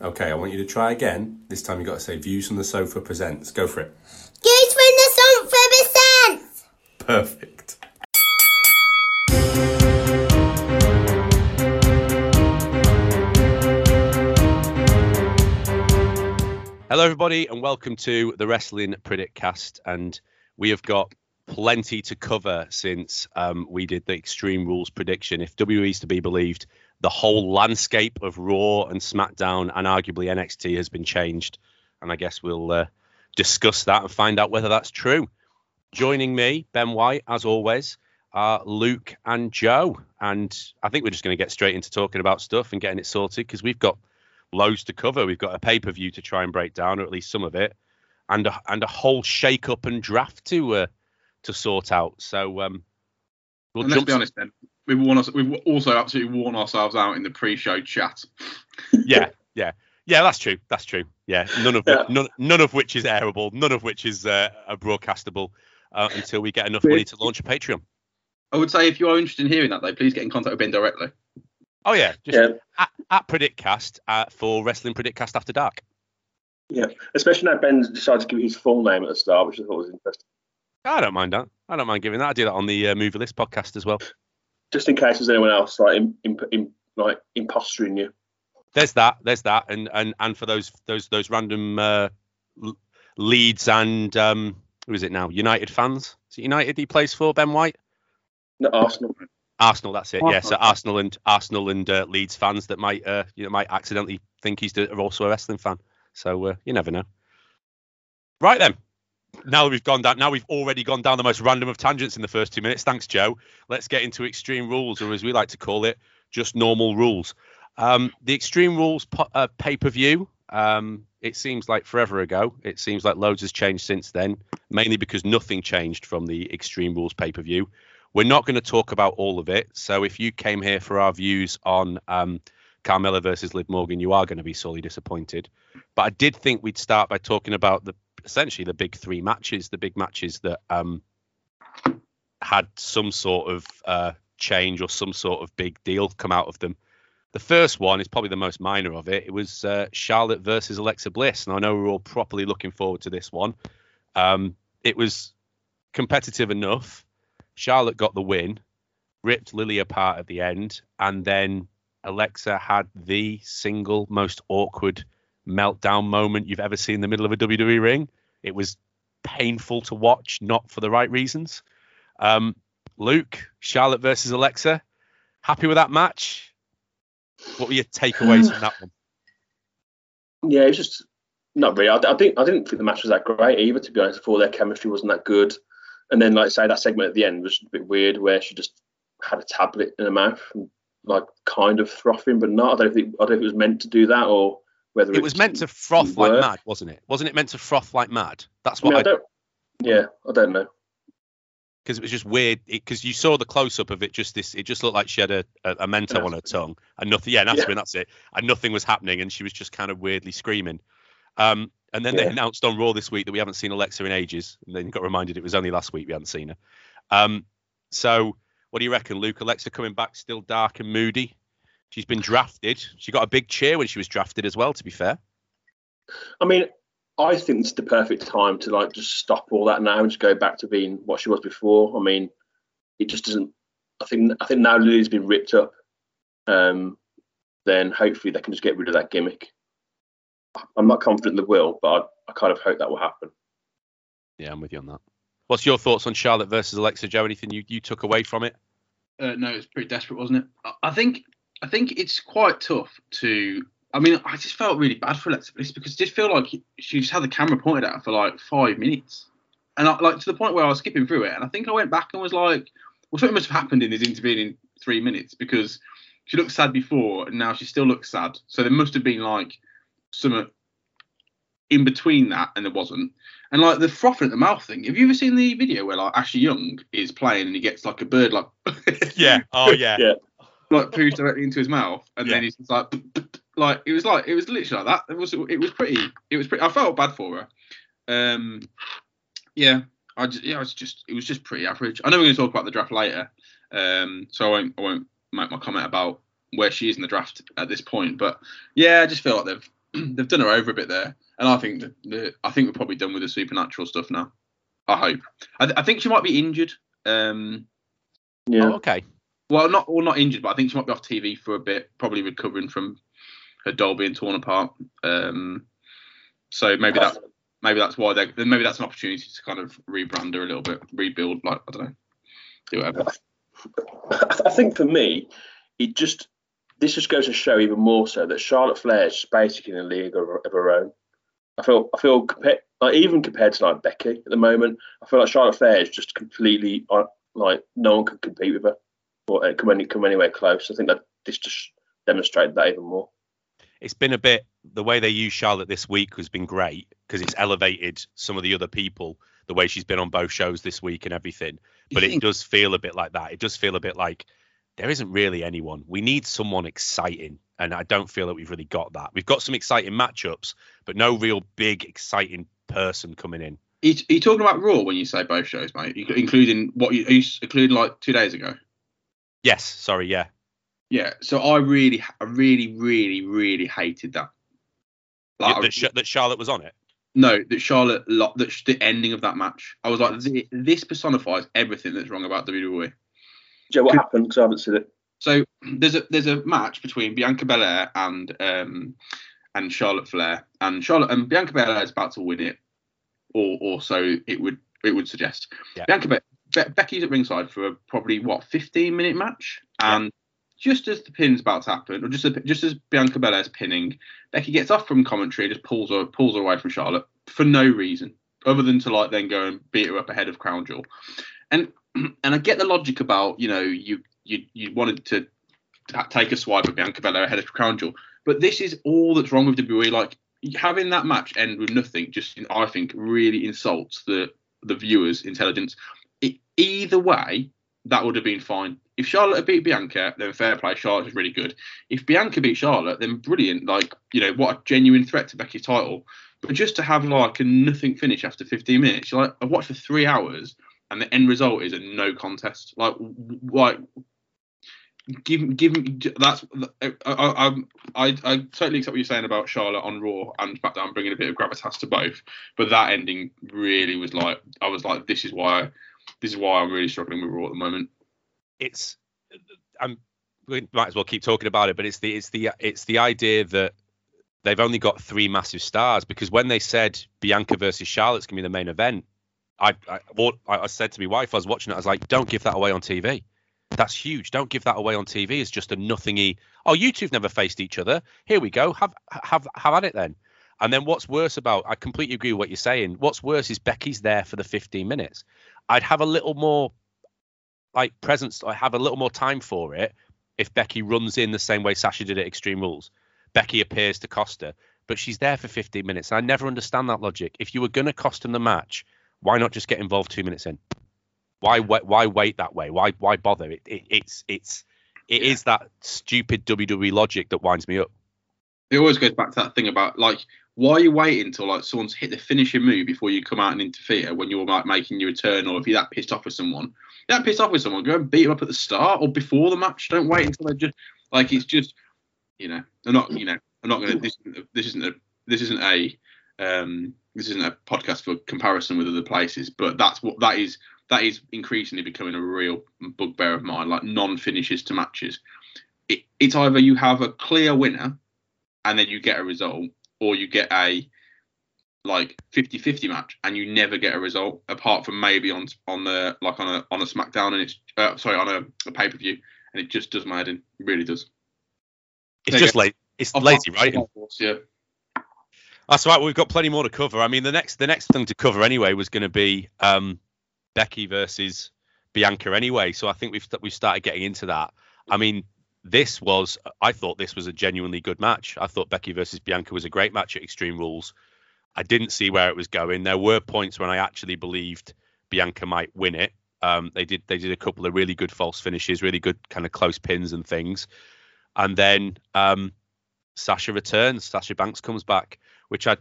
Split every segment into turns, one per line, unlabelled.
Okay, I want you to try again. This time you've got to say Views from the Sofa presents. Go for it.
Views from the Sofa presents.
Perfect. Hello, everybody, and welcome to the Wrestling Predict Cast. And we have got plenty to cover since um, we did the Extreme Rules prediction. If WWE is to be believed, the whole landscape of Raw and SmackDown and arguably NXT has been changed. And I guess we'll uh, discuss that and find out whether that's true. Joining me, Ben White, as always, are Luke and Joe. And I think we're just going to get straight into talking about stuff and getting it sorted because we've got loads to cover. We've got a pay per view to try and break down, or at least some of it, and a, and a whole shake up and draft to uh, to sort out. So um,
we'll and let's be honest, then we've worn us, we've also absolutely worn ourselves out in the pre-show chat.
yeah, yeah, yeah. That's true. That's true. Yeah, none of yeah. none, none of which is airable. None of which is uh, broadcastable uh, until we get enough money to launch a Patreon.
I would say if you are interested in hearing that, though, please get in contact with Ben directly.
Oh yeah, just yeah. At, at PredictCast uh, for Wrestling PredictCast After Dark.
Yeah, especially now Ben decided to give his full name at the start, which I thought was interesting.
I don't mind that. I don't mind giving that. I do that on the uh, Movie List podcast as well.
Just in case there's anyone else like in, in, in like impostering you.
There's that. There's that, and and and for those those those random uh, Leeds and um, who is it now? United fans. Is it United he plays for? Ben White.
No, Arsenal.
Arsenal, that's it. Arsenal. Yeah, so Arsenal and Arsenal and uh, Leeds fans that might uh, you know might accidentally think he's also a wrestling fan. So uh, you never know. Right then. Now we've gone down. Now we've already gone down the most random of tangents in the first two minutes. Thanks, Joe. Let's get into extreme rules, or as we like to call it, just normal rules. Um, the Extreme Rules po- uh, pay per view. Um, it seems like forever ago. It seems like loads has changed since then, mainly because nothing changed from the Extreme Rules pay per view. We're not going to talk about all of it. So if you came here for our views on um, Carmella versus Liv Morgan, you are going to be sorely disappointed. But I did think we'd start by talking about the essentially the big three matches, the big matches that um, had some sort of uh, change or some sort of big deal come out of them. The first one is probably the most minor of it. It was uh, Charlotte versus Alexa Bliss, and I know we're all properly looking forward to this one. Um, it was competitive enough. Charlotte got the win, ripped Lily apart at the end, and then Alexa had the single most awkward meltdown moment you've ever seen in the middle of a WWE ring. It was painful to watch, not for the right reasons. Um, Luke, Charlotte versus Alexa, happy with that match? What were your takeaways from that one?
Yeah, it was just not really. I, I think I didn't think the match was that great either. To be honest, before their chemistry wasn't that good. And then, like I say, that segment at the end was a bit weird, where she just had a tablet in her mouth, and, like kind of frothing, but not. I don't think I don't if it was meant to do that or whether
it was meant to froth like mad, wasn't it? Wasn't it meant to froth like mad? That's what I,
mean, I, I don't. Yeah, I don't know.
Because it was just weird. Because you saw the close up of it, just this. It just looked like she had a, a, a mento on her tongue, and nothing. Yeah, that's yeah. that's it. And nothing was happening, and she was just kind of weirdly screaming. Um, and then yeah. they announced on Raw this week that we haven't seen Alexa in ages. And then got reminded it was only last week we hadn't seen her. Um, so what do you reckon, Luke? Alexa coming back still dark and moody? She's been drafted. She got a big cheer when she was drafted as well, to be fair.
I mean, I think it's the perfect time to like just stop all that now and just go back to being what she was before. I mean, it just doesn't. I think I think now Lily's been ripped up. Um, then hopefully they can just get rid of that gimmick. I'm not confident they will, but I, I kind of hope that will happen.
Yeah, I'm with you on that. What's your thoughts on Charlotte versus Alexa Joe? Anything you, you took away from it?
Uh, no, it's pretty desperate, wasn't it? I think I think it's quite tough to. I mean, I just felt really bad for Alexa Bliss because it did feel like she just had the camera pointed at her for like five minutes, and I, like to the point where I was skipping through it, and I think I went back and was like, "Well, something must have happened in this intervening three minutes because she looked sad before, and now she still looks sad. So there must have been like some in between that, and there wasn't. And like the frothing at the mouth thing. Have you ever seen the video where like Ashley Young is playing and he gets like a bird like
yeah, oh yeah,
yeah,
like poos directly into his mouth, and yeah. then he's just like like it was like it was literally like that. It was it was pretty it was pretty. I felt bad for her. Um, yeah, I just yeah, it was just it was just pretty average. I know we're going to talk about the draft later, um, so I won't I won't make my comment about where she is in the draft at this point. But yeah, I just feel like they've they've done her over a bit there, and I think the, the I think we're probably done with the supernatural stuff now. I hope. I, th- I think she might be injured. Um,
Yeah.
Oh, okay.
Well, not well, not injured, but I think she might be off TV for a bit, probably recovering from her doll being torn apart. Um, so maybe that maybe that's why they maybe that's an opportunity to kind of rebrand her a little bit, rebuild. Like I don't know, do whatever.
I think for me, it just this just goes to show even more so that Charlotte Flair is basically in a league of, of her own. I feel I feel like even compared to like Becky at the moment, I feel like Charlotte Flair is just completely uh, like no one can compete with her or uh, come any come anywhere close. I think that this just demonstrated that even more.
It's been a bit the way they use Charlotte this week has been great because it's elevated some of the other people the way she's been on both shows this week and everything. But it does feel a bit like that. It does feel a bit like there isn't really anyone. We need someone exciting, and I don't feel that we've really got that. We've got some exciting matchups, but no real big exciting person coming in.
Are you, are you talking about Raw when you say both shows, mate? Including what you, are you including like two days ago?
Yes, sorry, yeah.
Yeah. So I really, I really, really, really hated that. Like, I-
that, Sh- that Charlotte was on it.
No, that Charlotte, lo- that sh- the ending of that match. I was like, "Thi- this personifies everything that's wrong about WWE.
Joe, what happened? Because I haven't seen it.
So there's a there's a match between Bianca Belair and um and Charlotte Flair, and Charlotte and Bianca Belair is about to win it, or or so it would it would suggest.
Yeah.
Bianca Be- Be- Becky's at ringside for a probably what 15 minute match, and just as the pin's about to happen, or just as, just as Bianca Belair's pinning, Becky gets off from commentary, and just pulls her pulls her away from Charlotte for no reason other than to like then go and beat her up ahead of Crown Jewel, and and I get the logic about you know you you you wanted to ta- take a swipe at Bianca Belair ahead of Crown Jewel, but this is all that's wrong with WWE. Like having that match end with nothing, just I think really insults the the viewers' intelligence. It, either way, that would have been fine. If Charlotte beat Bianca, then fair play. Charlotte was really good. If Bianca beat Charlotte, then brilliant. Like you know what a genuine threat to Becky's title. But just to have like a nothing finish after 15 minutes, like I've watched for three hours and the end result is a no contest. Like, like, give, give me that's. I, I, I, I totally accept what you're saying about Charlotte on Raw and SmackDown bringing a bit of gravitas to both, but that ending really was like, I was like, this is why, this is why I'm really struggling with Raw at the moment.
it's I'm we might as well keep talking about it, but it's the it's the it's the idea that they've only got three massive stars because when they said Bianca versus Charlotte's gonna be the main event, I I, I said to my wife, I was watching it, I was like, don't give that away on TV. That's huge. Don't give that away on TV. It's just a nothingy. Oh, you two've never faced each other. Here we go. Have have have at it then. And then what's worse about? I completely agree with what you're saying. What's worse is Becky's there for the 15 minutes. I'd have a little more like presence. I have a little more time for it if Becky runs in the same way Sasha did at Extreme Rules. Becky appears to Costa, but she's there for 15 minutes. I never understand that logic. If you were going to cost him the match, why not just get involved two minutes in? Why wait? Why wait that way? Why why bother? It, it it's it's it is that stupid WWE logic that winds me up.
It always goes back to that thing about like, why are you waiting until like someone's hit the finishing move before you come out and interfere when you're like making your return, or if you're that pissed off with someone, that pissed off with someone, go and beat them up at the start or before the match. Don't wait until they're just like it's just, you know, I'm not, you know, I'm not gonna. This, this isn't a, this isn't a, um, this isn't a podcast for comparison with other places, but that's what that is. That is increasingly becoming a real bugbear of mine. Like non-finishes to matches. It, it's either you have a clear winner and then you get a result, or you get a like 50-50 match and you never get a result apart from maybe on on the like on a on a SmackDown and it's uh, sorry on a, a pay per view and it just does my head in. It really does.
It's
There
just late. It's lazy writing.
Yeah.
That's right. We've got plenty more to cover. I mean, the next the next thing to cover anyway was going to be um, Becky versus Bianca anyway. So I think we've we've started getting into that. I mean, this was I thought this was a genuinely good match. I thought Becky versus Bianca was a great match at Extreme Rules. I didn't see where it was going. There were points when I actually believed Bianca might win it. Um, they did they did a couple of really good false finishes, really good kind of close pins and things. And then um, Sasha returns. Sasha Banks comes back, which I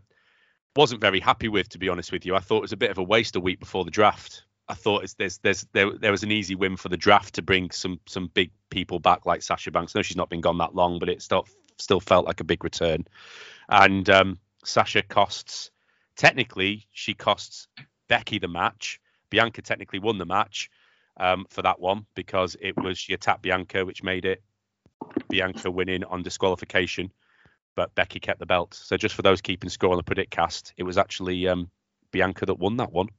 wasn't very happy with, to be honest with you. I thought it was a bit of a waste a week before the draft. I thought there's there's there, there was an easy win for the draft to bring some some big people back like Sasha Banks. Know she's not been gone that long, but it still still felt like a big return. And um, Sasha costs technically she costs Becky the match. Bianca technically won the match um, for that one because it was she attacked Bianca, which made it Bianca winning on disqualification. But Becky kept the belt. So just for those keeping score on the predict cast, it was actually um, Bianca that won that one.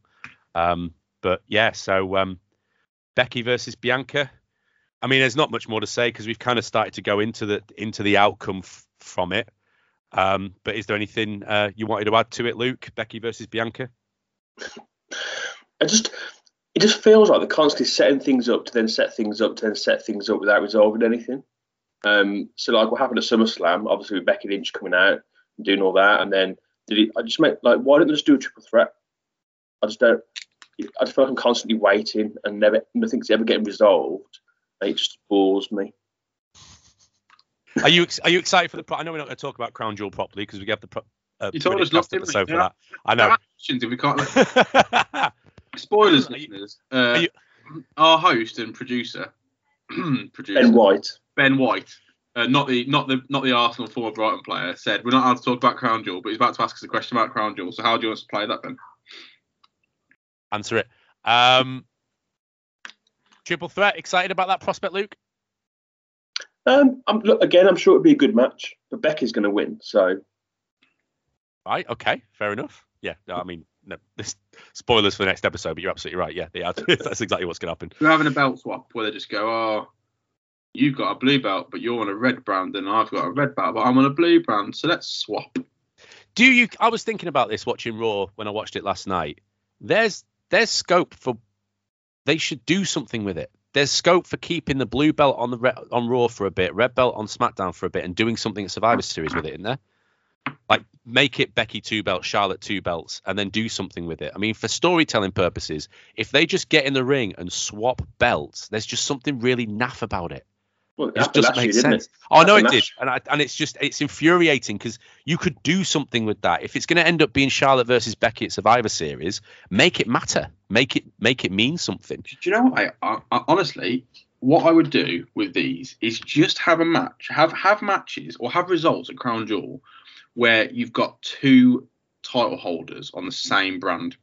Um, but yeah, so um, Becky versus Bianca. I mean, there's not much more to say because we've kind of started to go into the into the outcome f- from it. Um, but is there anything uh, you wanted to add to it, Luke? Becky versus Bianca.
I just it just feels like they're constantly setting things up to then set things up to then set things up without resolving anything. Um, so like what happened at SummerSlam, obviously with Becky Lynch coming out and doing all that, and then did it? I just make like why don't they just do a triple threat? I just don't. I just feel like I'm constantly waiting and never nothing's ever getting resolved. It just bores me.
Are you ex- are you excited for the? Pro- I know we're not going to talk about Crown Jewel properly because we have the pro- uh,
You told us not to,
episode
mate.
for that. I know.
We can't. Let, spoilers,
Are you-
listeners. Uh,
you-
our host and producer, producer
Ben White.
Ben White, uh, not the not the not the Arsenal former Brighton player, said we're not allowed to talk about Crown Jewel, but he's about to ask us a question about Crown Jewel. So how do you want us to play that, Ben?
Answer it. Um, triple threat. Excited about that prospect, Luke?
Um, I'm, look, again, I'm sure it'll be a good match, but Becky's going to win. So
Right. Okay. Fair enough. Yeah. no, I mean, no, this spoilers for the next episode, but you're absolutely right. Yeah. yeah that's exactly what's going to happen.
We're having a belt swap where they just go, oh, you've got a blue belt, but you're on a red brand, and I've got a red belt, but I'm on a blue brand, so let's swap.
Do you? I was thinking about this watching Raw when I watched it last night. There's there's scope for they should do something with it. There's scope for keeping the blue belt on the on Raw for a bit, red belt on SmackDown for a bit, and doing something at Survivor Series with it in there. Like make it Becky two belts, Charlotte two belts, and then do something with it. I mean, for storytelling purposes, if they just get in the ring and swap belts, there's just something really naff about it.
Well,
It
that's
just
last year,
makes
didn't
sense. Oh no, it
Happened
did, and I, and it's just it's infuriating because you could do something with that. If it's going to end up being Charlotte versus Becky at Survivor Series, make it matter, make it make it mean something.
Do you know what? I, I, I honestly, what I would do with these is just have a match, have have matches or have results at Crown Jewel where you've got two title holders on the same brand.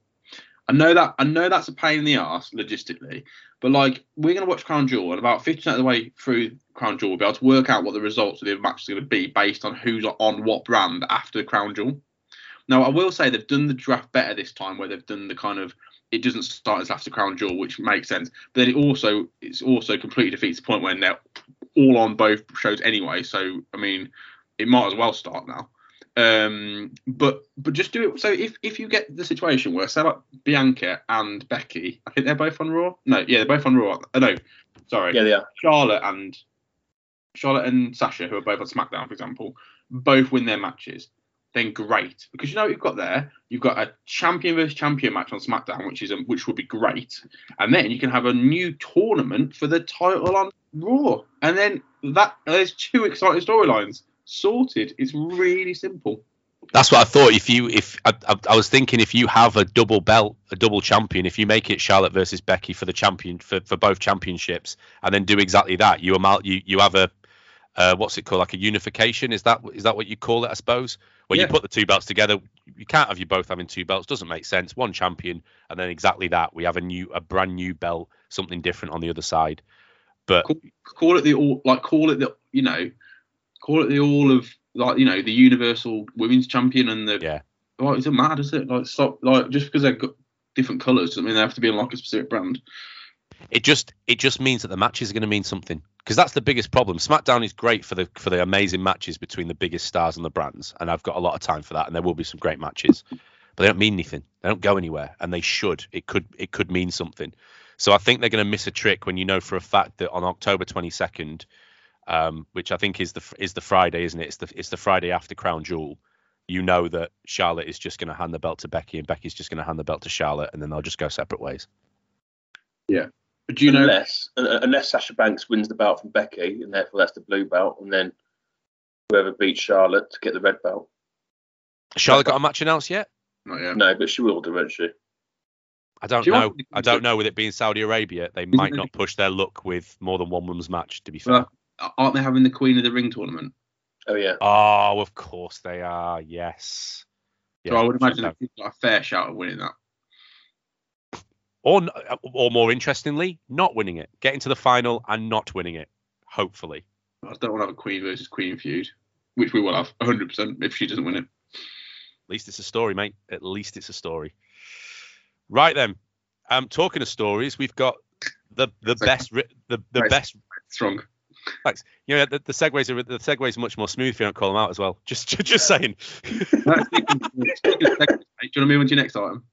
I know that I know that's a pain in the ass logistically, but like we're gonna watch Crown Jewel and about 50% of the way through Crown Jewel we'll be able to work out what the results of the match is to be based on who's on what brand after Crown Jewel. Now I will say they've done the draft better this time where they've done the kind of it doesn't start as after Crown Jewel, which makes sense. But then it also it's also completely defeats the point when they're all on both shows anyway. So I mean, it might as well start now. Um, but but just do it. So if if you get the situation where say like Bianca and Becky, I think they're both on Raw. No, yeah, they're both on Raw. Oh, no, sorry,
Yeah, they are.
Charlotte and Charlotte and Sasha, who are both on SmackDown, for example, both win their matches. Then great, because you know what you've got there. You've got a champion versus champion match on SmackDown, which is um, which would be great, and then you can have a new tournament for the title on Raw, and then that there's two exciting storylines sorted. It's really simple.
That's what I thought. If you if I, I, I was thinking if you have a double belt, a double champion, if you make it Charlotte versus Becky for the champion for, for both championships, and then do exactly that, you amal you you have a uh, what's it called like a unification? Is that is that what you call it? I suppose when
Yeah.
you put the two belts together, you can't have you both having two belts. Doesn't make sense. One champion, and then exactly that. We have a new a brand new belt, something different on the other side. But
Call, call it the all like call it the you know call it the all of like you know the universal women's champion and the
Yeah.
Well, it doesn't matter, does it? Like stop like just because they've got different colours doesn't mean they have to be in like a specific brand.
it just it just means that the matches are going to mean something because that's the biggest problem. SmackDown is great for the for the amazing matches between the biggest stars and the brands, and I've got a lot of time for that, and there will be some great matches, but they don't mean anything. They don't go anywhere, and they should. It could it could mean something. So I think they're going to miss a trick when you know for a fact that on October 22nd, um, which I think is the is the Friday, isn't it? It's the it's the Friday after Crown Jewel. You know that Charlotte is just going to hand the belt to Becky, and Becky's just going to hand the belt to Charlotte, and then they'll just go separate ways.
Yeah, but do you know
unless un- unless Sasha Banks wins the belt from Becky, and therefore that's the blue belt, and then whoever beats Charlotte to get the red belt.
Charlotte got a match announced yet?
not yet.
No, but she will do, won't she?
I don't
Do
know. I don't know with it being Saudi Arabia, they might not push their luck with more than one women's match. To be fair,
Well, aren't they having the Queen of the Ring tournament?
Oh yeah.
Oh, of course they are. Yes.
so I would imagine that he's got a fair shout of winning that.
or or more interestingly, not winning it, getting to the final and not winning it. Hopefully.
I don't want to have a Queen versus Queen feud, which we will have 100% if she doesn't win it.
At least it's a story, mate. At least it's a story. Right then. Um, talking of stories, we've got the the
Second.
best ri- the the
Right.
best.
Strong.
Thanks. You know the, the segues are the segues are much more smooth if you don't call them out as well. Just just saying.
Right, speaking of- speaking of segments, mate, do you want to move on to your next item?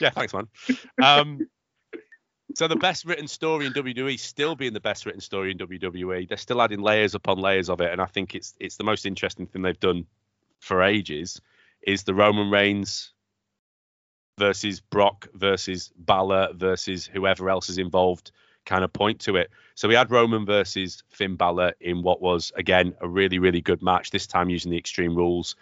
Yeah, thanks, man. Um, so the best written story in WWE still being the best written story in WWE. They're still adding layers upon layers of it, and I think it's it's the most interesting thing they've done for ages. Is the Roman Reigns versus Brock versus Balor versus whoever else is involved kind of point to it. So we had Roman versus Finn Balor in what was again a really really good match. This time using the Extreme Rules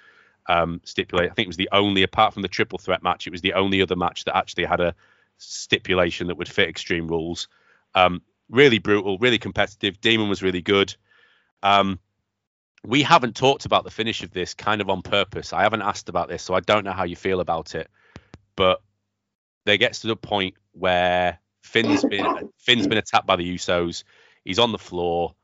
um, stipulate. I think it was the only, apart from the triple threat match, it was the only other match that actually had a stipulation that would fit Extreme Rules. Um, really brutal, really competitive. Demon was really good. Um, we haven't talked about the finish of this kind of on purpose. I haven't asked about this, so I don't know how you feel about it. But there gets to the point where Finn's been Finn's been attacked by the Usos. He's on the floor.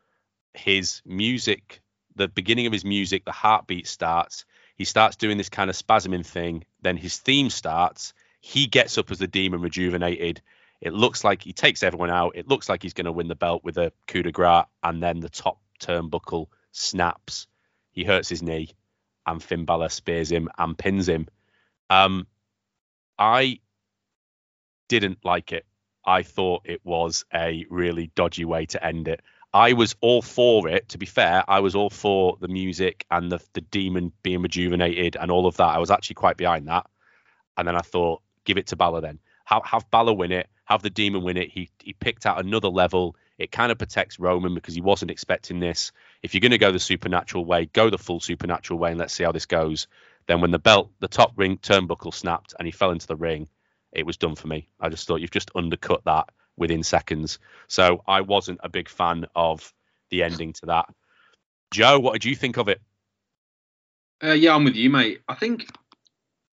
His music, the beginning of his music, the heartbeat starts. He starts doing this kind of spasming thing. Then his theme starts. He gets up as the demon rejuvenated. It looks like he takes everyone out. It looks like he's going to win the belt with a coup de grace. And then the top turnbuckle snaps. He hurts his knee. And Finn Balor spears him and pins him. Um, I didn't like it. I thought it was a really dodgy way to end it. I was all for it. To be fair, I was all for the music and the the demon being rejuvenated and all of that. I was actually quite behind that. And then I thought, give it to Balor then. Have have Balor win it. Have the demon win it. He he picked out another level. It kind of protects Roman because he wasn't expecting this. If you're going to go the supernatural way, go the full supernatural way and let's see how this goes. Then when the belt, the top ring turnbuckle snapped and he fell into the ring, it was done for me. I just thought you've just undercut that within seconds. So I wasn't a big fan of the ending to that. Joe, what did you think of it?
Uh, yeah, I'm with you, mate. I think,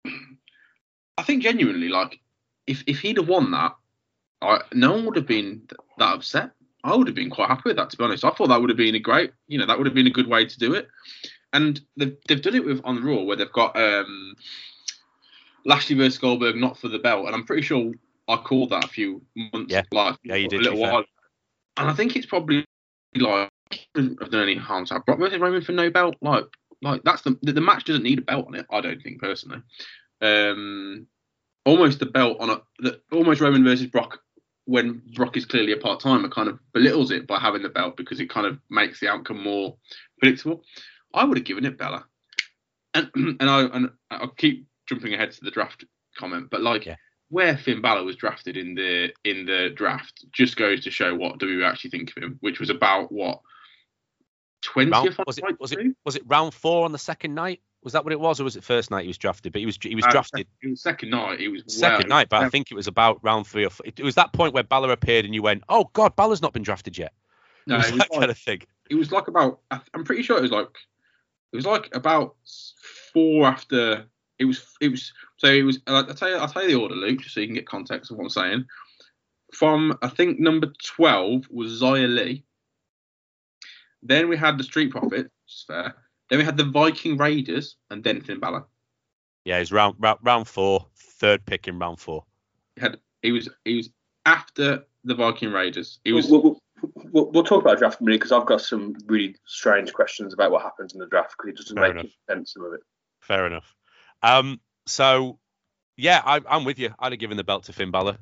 I think genuinely, like, if if he'd have won that, I, no one would have been th- that upset. I would have been quite happy with that, to be honest. I thought that would have been a great, you know, that would have been a good way to do it. And they've they've done it with on Raw where they've got um, Lashley versus Goldberg not for the belt, and I'm pretty sure I called that a few months,
Yeah.
like
Yeah, you
a
did,
little
to fair.
while. And I think it's probably like I've done any harm to Brock versus Roman for no belt. Like, like that's the, the the match doesn't need a belt on it. I don't think personally. Um, almost the belt on a the, almost Roman versus Brock when Brock is clearly a part timer kind of belittles it by having the belt because it kind of makes the outcome more predictable. I would have given it Balor, and and I and I'll keep jumping ahead to the draft comment, but like.
Yeah.
Where Finn Balor was drafted in the in the draft just goes to show what do we actually think of him, which was about what
Round,
twentieth.
was it was it was it round four on the second night? Was that what it was, or was it first night he was drafted? But he was he was uh, drafted
It was second night. It was
second
well-
night, but I think it was about round three or four. It, it was that point where Balor appeared, and you went, "Oh God, Balor's not been drafted yet."
no,
it was
it was
that
like-
kind of thing.
it was like about I'm pretty sure it was like it was like about four after it was it was so it was I'll tell you I'll tell you the order Luke just so you can get context of what I'm saying from I think number 12 was Xia Li then we had the Street Profits which is fair then we had the Viking Raiders and then Finn Balor
Yeah, it was round round, round four, third pick in round four.
he had he was he was after the Viking Raiders he was
We'll, we'll, we'll, we'll talk about draft in a minute because I've got some really strange questions about what happens in the draft because it doesn't
Fair
make
enough.
sense some of it.
Fair enough. Um, so yeah, I, I'm with you. I'd have given the belt to Finn Balor,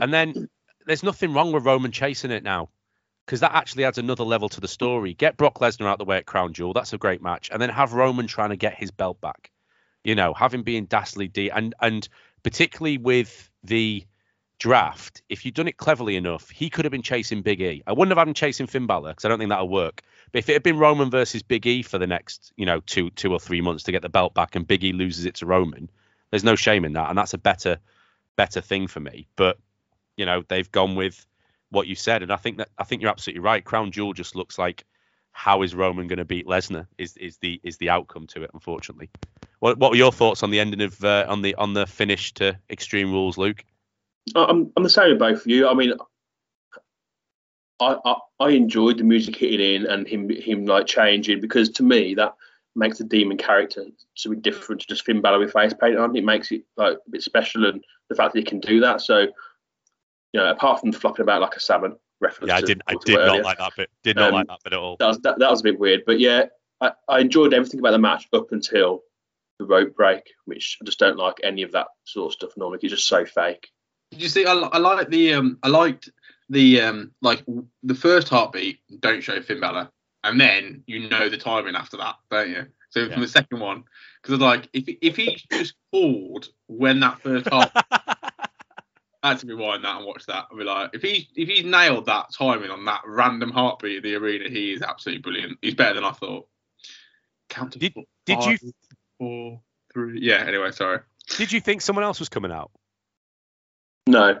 and then there's nothing wrong with Roman chasing it now, because that actually adds another level to the story. Get Brock Lesnar out the way at Crown Jewel. That's a great match, and then have Roman trying to get his belt back. You know, have him being dastardly D, and and particularly with the draft, if you'd done it cleverly enough, he could have been chasing Big E. I wouldn't have had him chasing Finn Balor because I don't think that'll work. But if it had been Roman versus Big E for the next, you know, two two or three months to get the belt back, and Big E loses it to Roman, there's no shame in that, and that's a better better thing for me. But you know, they've gone with what you said, and I think that I think you're absolutely right. Crown Jewel just looks like how is Roman going to beat Lesnar? Is is the is the outcome to it? Unfortunately, what what were your thoughts on the ending of uh, on the on the finish to Extreme Rules, Luke?
I'm I'm the same with both of you. I mean, I, I I enjoyed the music hitting in and him him like changing because to me that makes the demon character something different to just Finn Balor with face paint on. It makes it like a bit special, and the fact that he can do that. So, you know, apart from flopping about like a salmon reference.
Yeah, I
to-
did. I did not
earlier,
like that bit. Did not
Um,
like that bit at all.
That was that, that was a bit weird, but yeah, I, I enjoyed everything about the match up until the rope break, which I just don't like any of that sort of stuff. Normally, it's just so fake.
Did you see? I, li- I like the um. I liked the um. Like the first heartbeat. Don't show Finn Balor, and then you know the timing after that, don't you? So
Yeah.
from the second one, because like if if he just called when that first heart, I had to rewind that and watch that. I'd be like, if he if he's nailed that timing on that random heartbeat of the arena, he is absolutely brilliant. He's better than I thought. Count to
Did-
four,
did you-
five, four, three? Yeah. Anyway, sorry.
Did you think someone else was coming out?
No,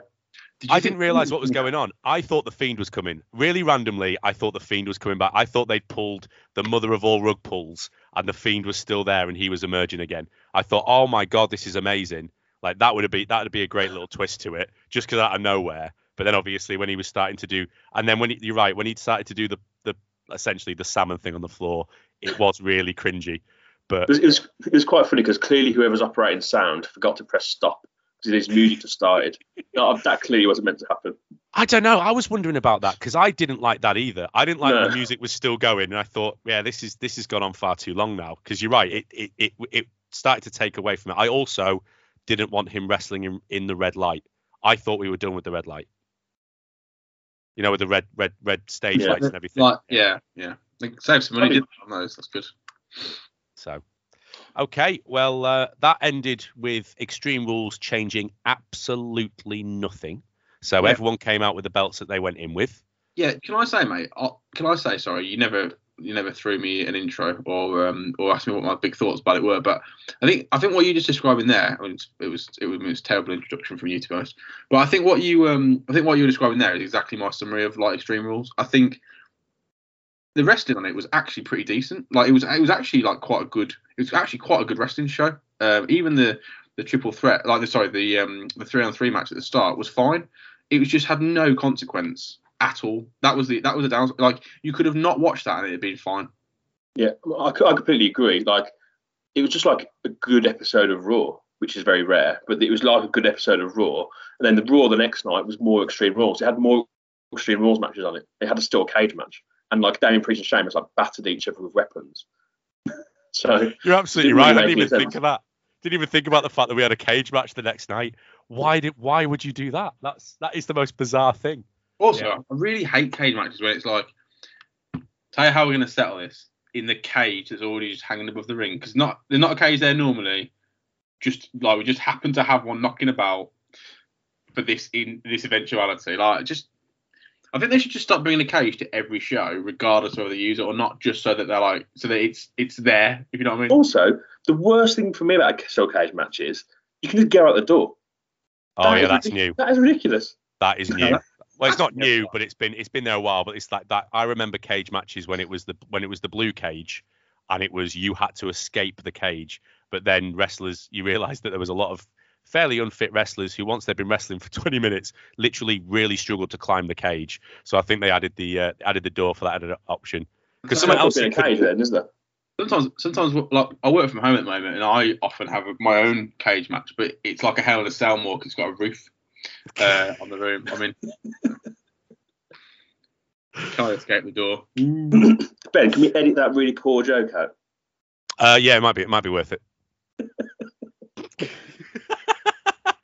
Did you
I didn't realize what was going on. I thought the Fiend was coming. Really randomly, I thought the Fiend was coming back. I thought they'd pulled the mother of all rug pulls and the Fiend was still there and he was emerging again. I thought, oh my god, this is amazing. Like that would have been that would be a great little twist to it, just because out of nowhere. But then obviously when he was starting to do, and then when he, you're right, when he started to do the the essentially the salmon thing on the floor, it was really cringy. But
it was, it was, it was quite funny because clearly whoever's operating sound forgot to press stop because his music just started. No, that clearly wasn't meant to happen.
I don't know. I was wondering about that because I didn't like that either. I didn't like
No.
the music was still going, and I thought, yeah, this is this has gone on far too long now. Because you're right, it it, it it started to take away from it. I also didn't want him wrestling in, in the red light. I thought we were done with the red light. You know, with the red red red stage
Yeah.
lights and everything.
Like, yeah, yeah. Like, save some money
I mean-
on those. That's good.
So, okay, well, uh, that ended with Extreme Rules changing absolutely nothing. So
Yeah.
everyone came out with the belts that they went in with.
Yeah, can I say, mate? uh, Can I say sorry? You never, you never threw me an intro or um or asked me what my big thoughts about it were. But I think I think what you just describing there, I mean, it was it was, it was a terrible introduction from you to be honest. But I think what you um I think what you were describing there is exactly my summary of like Extreme Rules. I think the wrestling on it was actually pretty decent. Like it was it was actually like quite a good it was actually quite a good wrestling show. Um, even the the triple threat, like the sorry the um the three on three match at the start was fine. It was just had no consequence at all. That was the that was the down. Like you could have not watched that and it'd been fine.
Yeah, I, I completely agree. Like, it was just like a good episode of Raw, which is very rare, but it was like a good episode of Raw. And then the Raw the next night was more Extreme Rules. It had more Extreme Rules matches on it. It had a steel cage match. And like Damian Priest and Sheamus like battered each other with weapons. so
You're absolutely right.
really
I didn't even think
sense.
of that. Didn't even think about the fact that we had a cage match the next night. Why did? Why would you do that? That's that is the most bizarre thing.
Also,
Yeah.
I really hate cage matches where it's like, tell you how we're going to settle this in the cage that's already just hanging above the ring because not they're not a cage there normally. Just like we just happen to have one knocking about for this in this eventuality. Like just, I think they should just stop bringing a cage to every show, regardless of whether they use it or not, just so that they're like so that it's it's there. If you know what I mean.
also, the worst thing for me about a steel cage match is you can just get out the door.
Oh
That
yeah, that's
ridic-
new.
That is ridiculous.
That is new. Well, it's not new, but it's been it's been there a while. But it's like that. I remember cage matches when it was the when it was the blue cage, and it was you had to escape the cage. But then wrestlers, you realised that there was a lot of fairly unfit wrestlers who, once they've been wrestling for 20 minutes, literally really struggled to climb the cage. So I think they added the uh, added the door for that added option. Because someone else
in
you
a
could-
cage then, is there?
sometimes sometimes like I work from home at the moment and I often have my own cage match, but it's like a hell in a cell more 'cause it's got a roof uh, on the room. I mean, can't escape the door.
Ben, can we edit that really poor joke out?
Uh, yeah, it might be it might be worth it.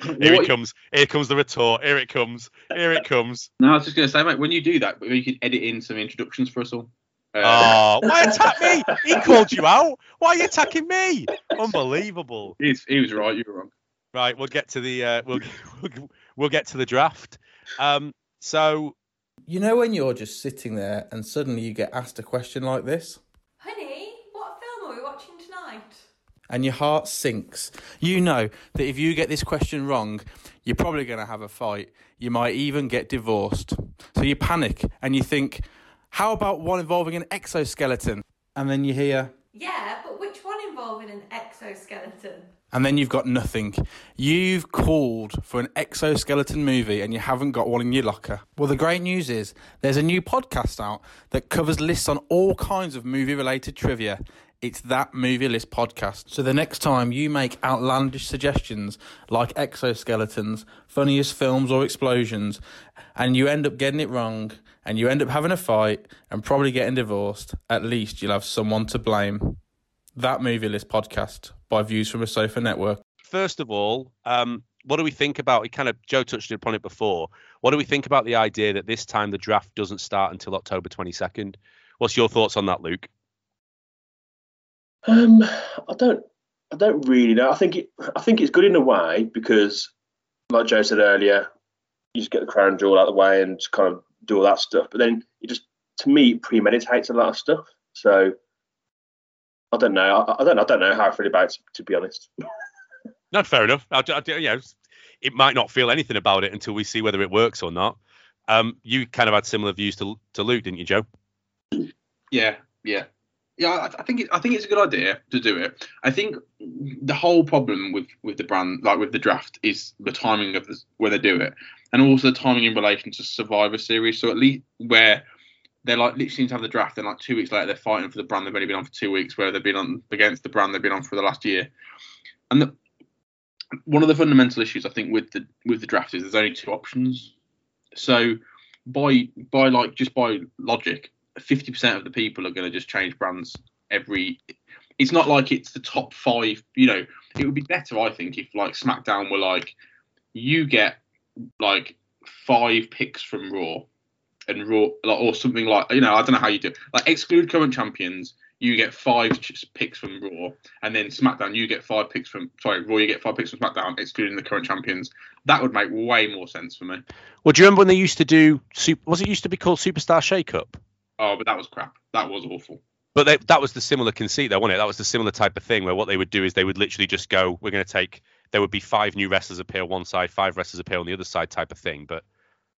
Here
What-
it comes. Here comes the retort. Here it comes. Here it comes.
No, I was just going to say, mate, when you do that, you could edit in some introductions for us all. Uh,
Oh, why attack me? He called you out. Why are you attacking me? Unbelievable.
he's, he was right, you were wrong.
Right, we'll get to the uh, we'll, we'll we'll get to the draft. Um, so
You know when you're just sitting there and suddenly you get asked a question like this?
Honey, what film are we watching tonight?
And your heart sinks. You know that if you get this question wrong, you're probably going to have a fight. You might even get divorced. So you panic and you think, How about one involving an exoskeleton? And then you hear,
Yeah, but which one involving an exoskeleton?
and then you've got nothing. You've called for an exoskeleton movie and you haven't got one in your locker. Well, the great news is there's a new podcast out that covers lists on all kinds of movie related trivia. It's that movie list podcast. So the next time you make outlandish suggestions like exoskeletons, funniest films, or explosions, and you end up getting it wrong, and you end up having a fight and probably getting divorced, at least you'll have someone to blame. That movie list podcast by Views from a Sofa Network.
First of all, um, what do we think about? It kind of Joe touched upon it before. What do we think about the idea that this time the draft doesn't start until October 22nd? What's your thoughts on that, Luke?
Um, I don't, I don't really know. I think it, I think it's good in a way because, like Joe said earlier, you just get the crown jewel out of the way and just kind of do all that stuff. But then it just, to me, premeditates a lot of stuff. So I don't know. I, I don't, I don't know how I feel about it, to be honest.
No, fair enough. I, I, you know, it might not feel anything about it until we see whether it works or not. Um, you kind of had similar views to to Luke, didn't you, Joe?
Yeah, yeah, yeah. I, think it, I think it's a good idea to do it. I think the whole problem with with the brand, like with the draft, is the timing of when they do it, and also the timing in relation to Survivor Series. So at least where they're like literally to have the draft, then like two weeks later they're fighting for the brand they've only been on for two weeks, where they've been on against the brand they've been on for the last year. And the, one of the fundamental issues I think with the with the draft is there's only two options. So by by like just by logic, fifty percent of the people are going to just change brands every. It's not like it's the top five. You know, it would be better, I think, if like SmackDown were like, you get like five picks from Raw, and Raw like, or something like you know I don't know how you do it. like exclude current champions. You get five picks from Raw, and then SmackDown you get five picks from sorry Raw you get five picks from SmackDown, excluding the current champions. That would make way more sense for me.
Well, do you remember when they used to do? Was it used to be called Superstar Shake Up?
Oh, but that was crap. That was awful.
But they, that was the similar conceit, though, wasn't it? That was the similar type of thing where what they would do is they would literally just go, "We're going to take." There would be five new wrestlers appear one side, five wrestlers appear on the other side, type of thing. But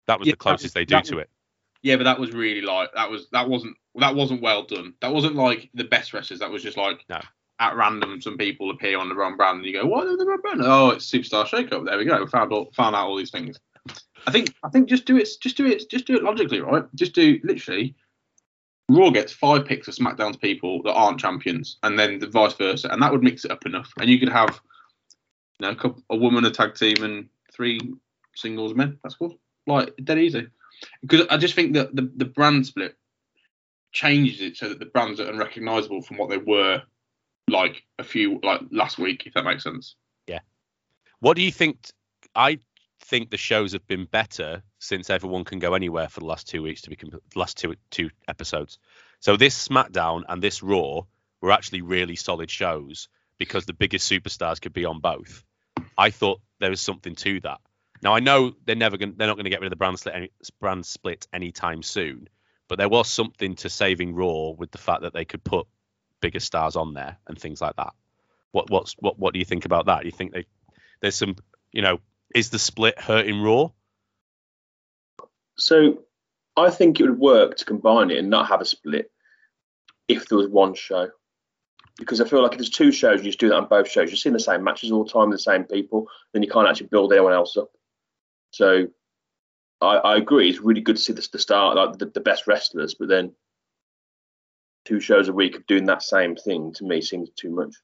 that was
Yeah,
the closest
that-
they do
that
to
was-
it.
Yeah, but that was really like that was that wasn't that wasn't well done. That wasn't like the best wrestlers. That was just like
No.
at random some people appear on the wrong brand and you go, what are the wrong brand? Oh, it's Superstar Shakeup. There we go. We found all, found out all these things. I think I think just do it just do it just do it logically, right? Just do literally. Raw gets five picks of SmackDown's people that aren't champions, and then the vice versa, and that would mix it up enough. And you could have, you know, a, couple, a woman, a tag team, and three singles men. That's cool. Like dead easy because I just think that the, the brand split changes it so that the brands are unrecognizable from what they were like a few like last week, if that makes sense. Yeah.
What do you think? I think the shows have been better since everyone can go anywhere for the last two weeks to be comp- last two two episodes. So this SmackDown and this Raw were actually really solid shows because the biggest superstars could be on both. I thought there was something to that. Now I know they're never going they're not going to get rid of the brand split any, brand split anytime soon, but there was something to saving Raw with the fact that they could put bigger stars on there and things like that. What what's what what do you think about that? Do you think they there's some you know is the split hurting Raw?
So I think it would work to combine it and not have a split if there was one show. Because I feel like if there's two shows, you just do that on both shows. You're seeing the same matches all the time, the same people, then you can't actually build anyone else up. So I, I agree, it's really good to see this, the start, like the, the best wrestlers, but then two shows a week of doing that same thing to me seems too much.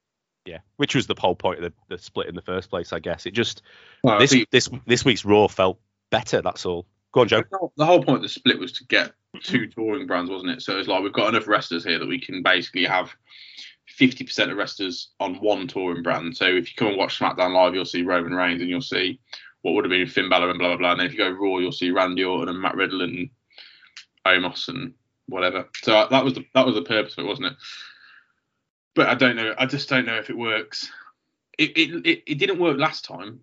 Yeah, which was the whole point of the, the split in the first place, I guess. It just
Well,
this
think
this this week's Raw felt better. That's all. Go on, Joe.
the whole point of the split was to get mm-hmm. two touring brands, wasn't it? So it's like we've got enough wrestlers here that we can basically have 50% of wrestlers on one touring brand. So if you come and watch SmackDown Live, you'll see Roman Reigns and you'll see what would have been Finn Balor and blah blah blah. And then if you go Raw, you'll see Randy Orton and Matt Riddle and Omos and whatever. So that was the that was the purpose of it, wasn't it? But I don't know. I just don't know if it works. It it it, it didn't work last time,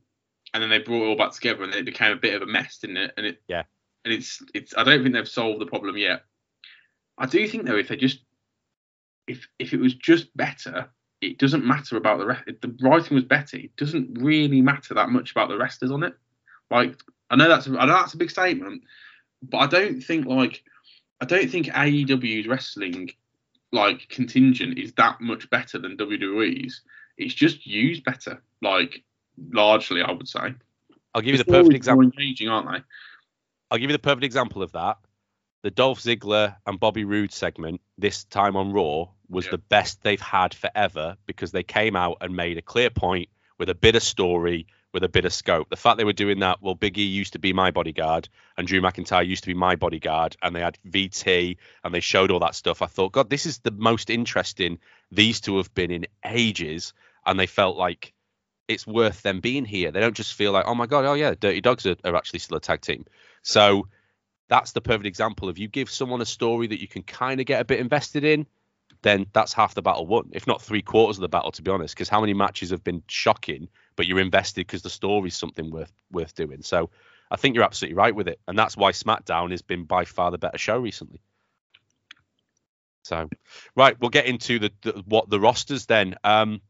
and then they brought it all back together, and it became a bit of a mess, didn't it? And it
Yeah.
and it's it's. I don't think they've solved the problem yet. I do think though, if they just if if it was just better, it doesn't matter about the rest. The writing was better, it doesn't really matter that much about the wrestlers on it. Like I know that's I know that's a big statement, but I don't think like I don't think AEW's wrestling like contingent is that much better than WWE's. It's just used better, like largely, I would say.
I'll give you the
The
perfect example.
Engaging, aren't they?
I'll give you the perfect example of that. The Dolph Ziggler and Bobby Roode segment this time on Raw was
Yeah.
the best they've had forever because they came out and made a clear point with a bit of story, with a bit of scope. The fact they were doing that, well, Big E used to be my bodyguard and Drew McIntyre used to be my bodyguard, and they had VT and they showed all that stuff. I thought, God, this is the most interesting these two have been in ages, and they felt like it's worth them being here. They don't just feel like, oh my God, oh yeah, Dirty Dogs are, are actually still a tag team. So that's the perfect example of you give someone a story that you can kind of get a bit invested in, then that's half the battle won, if not three quarters of the battle, to be honest. Because how many matches have been shocking, but you're invested because the story's something worth worth doing. So I think you're absolutely right with it, and that's why SmackDown has been by far the better show recently. So, right, we'll get into the, the what the rosters then. Um,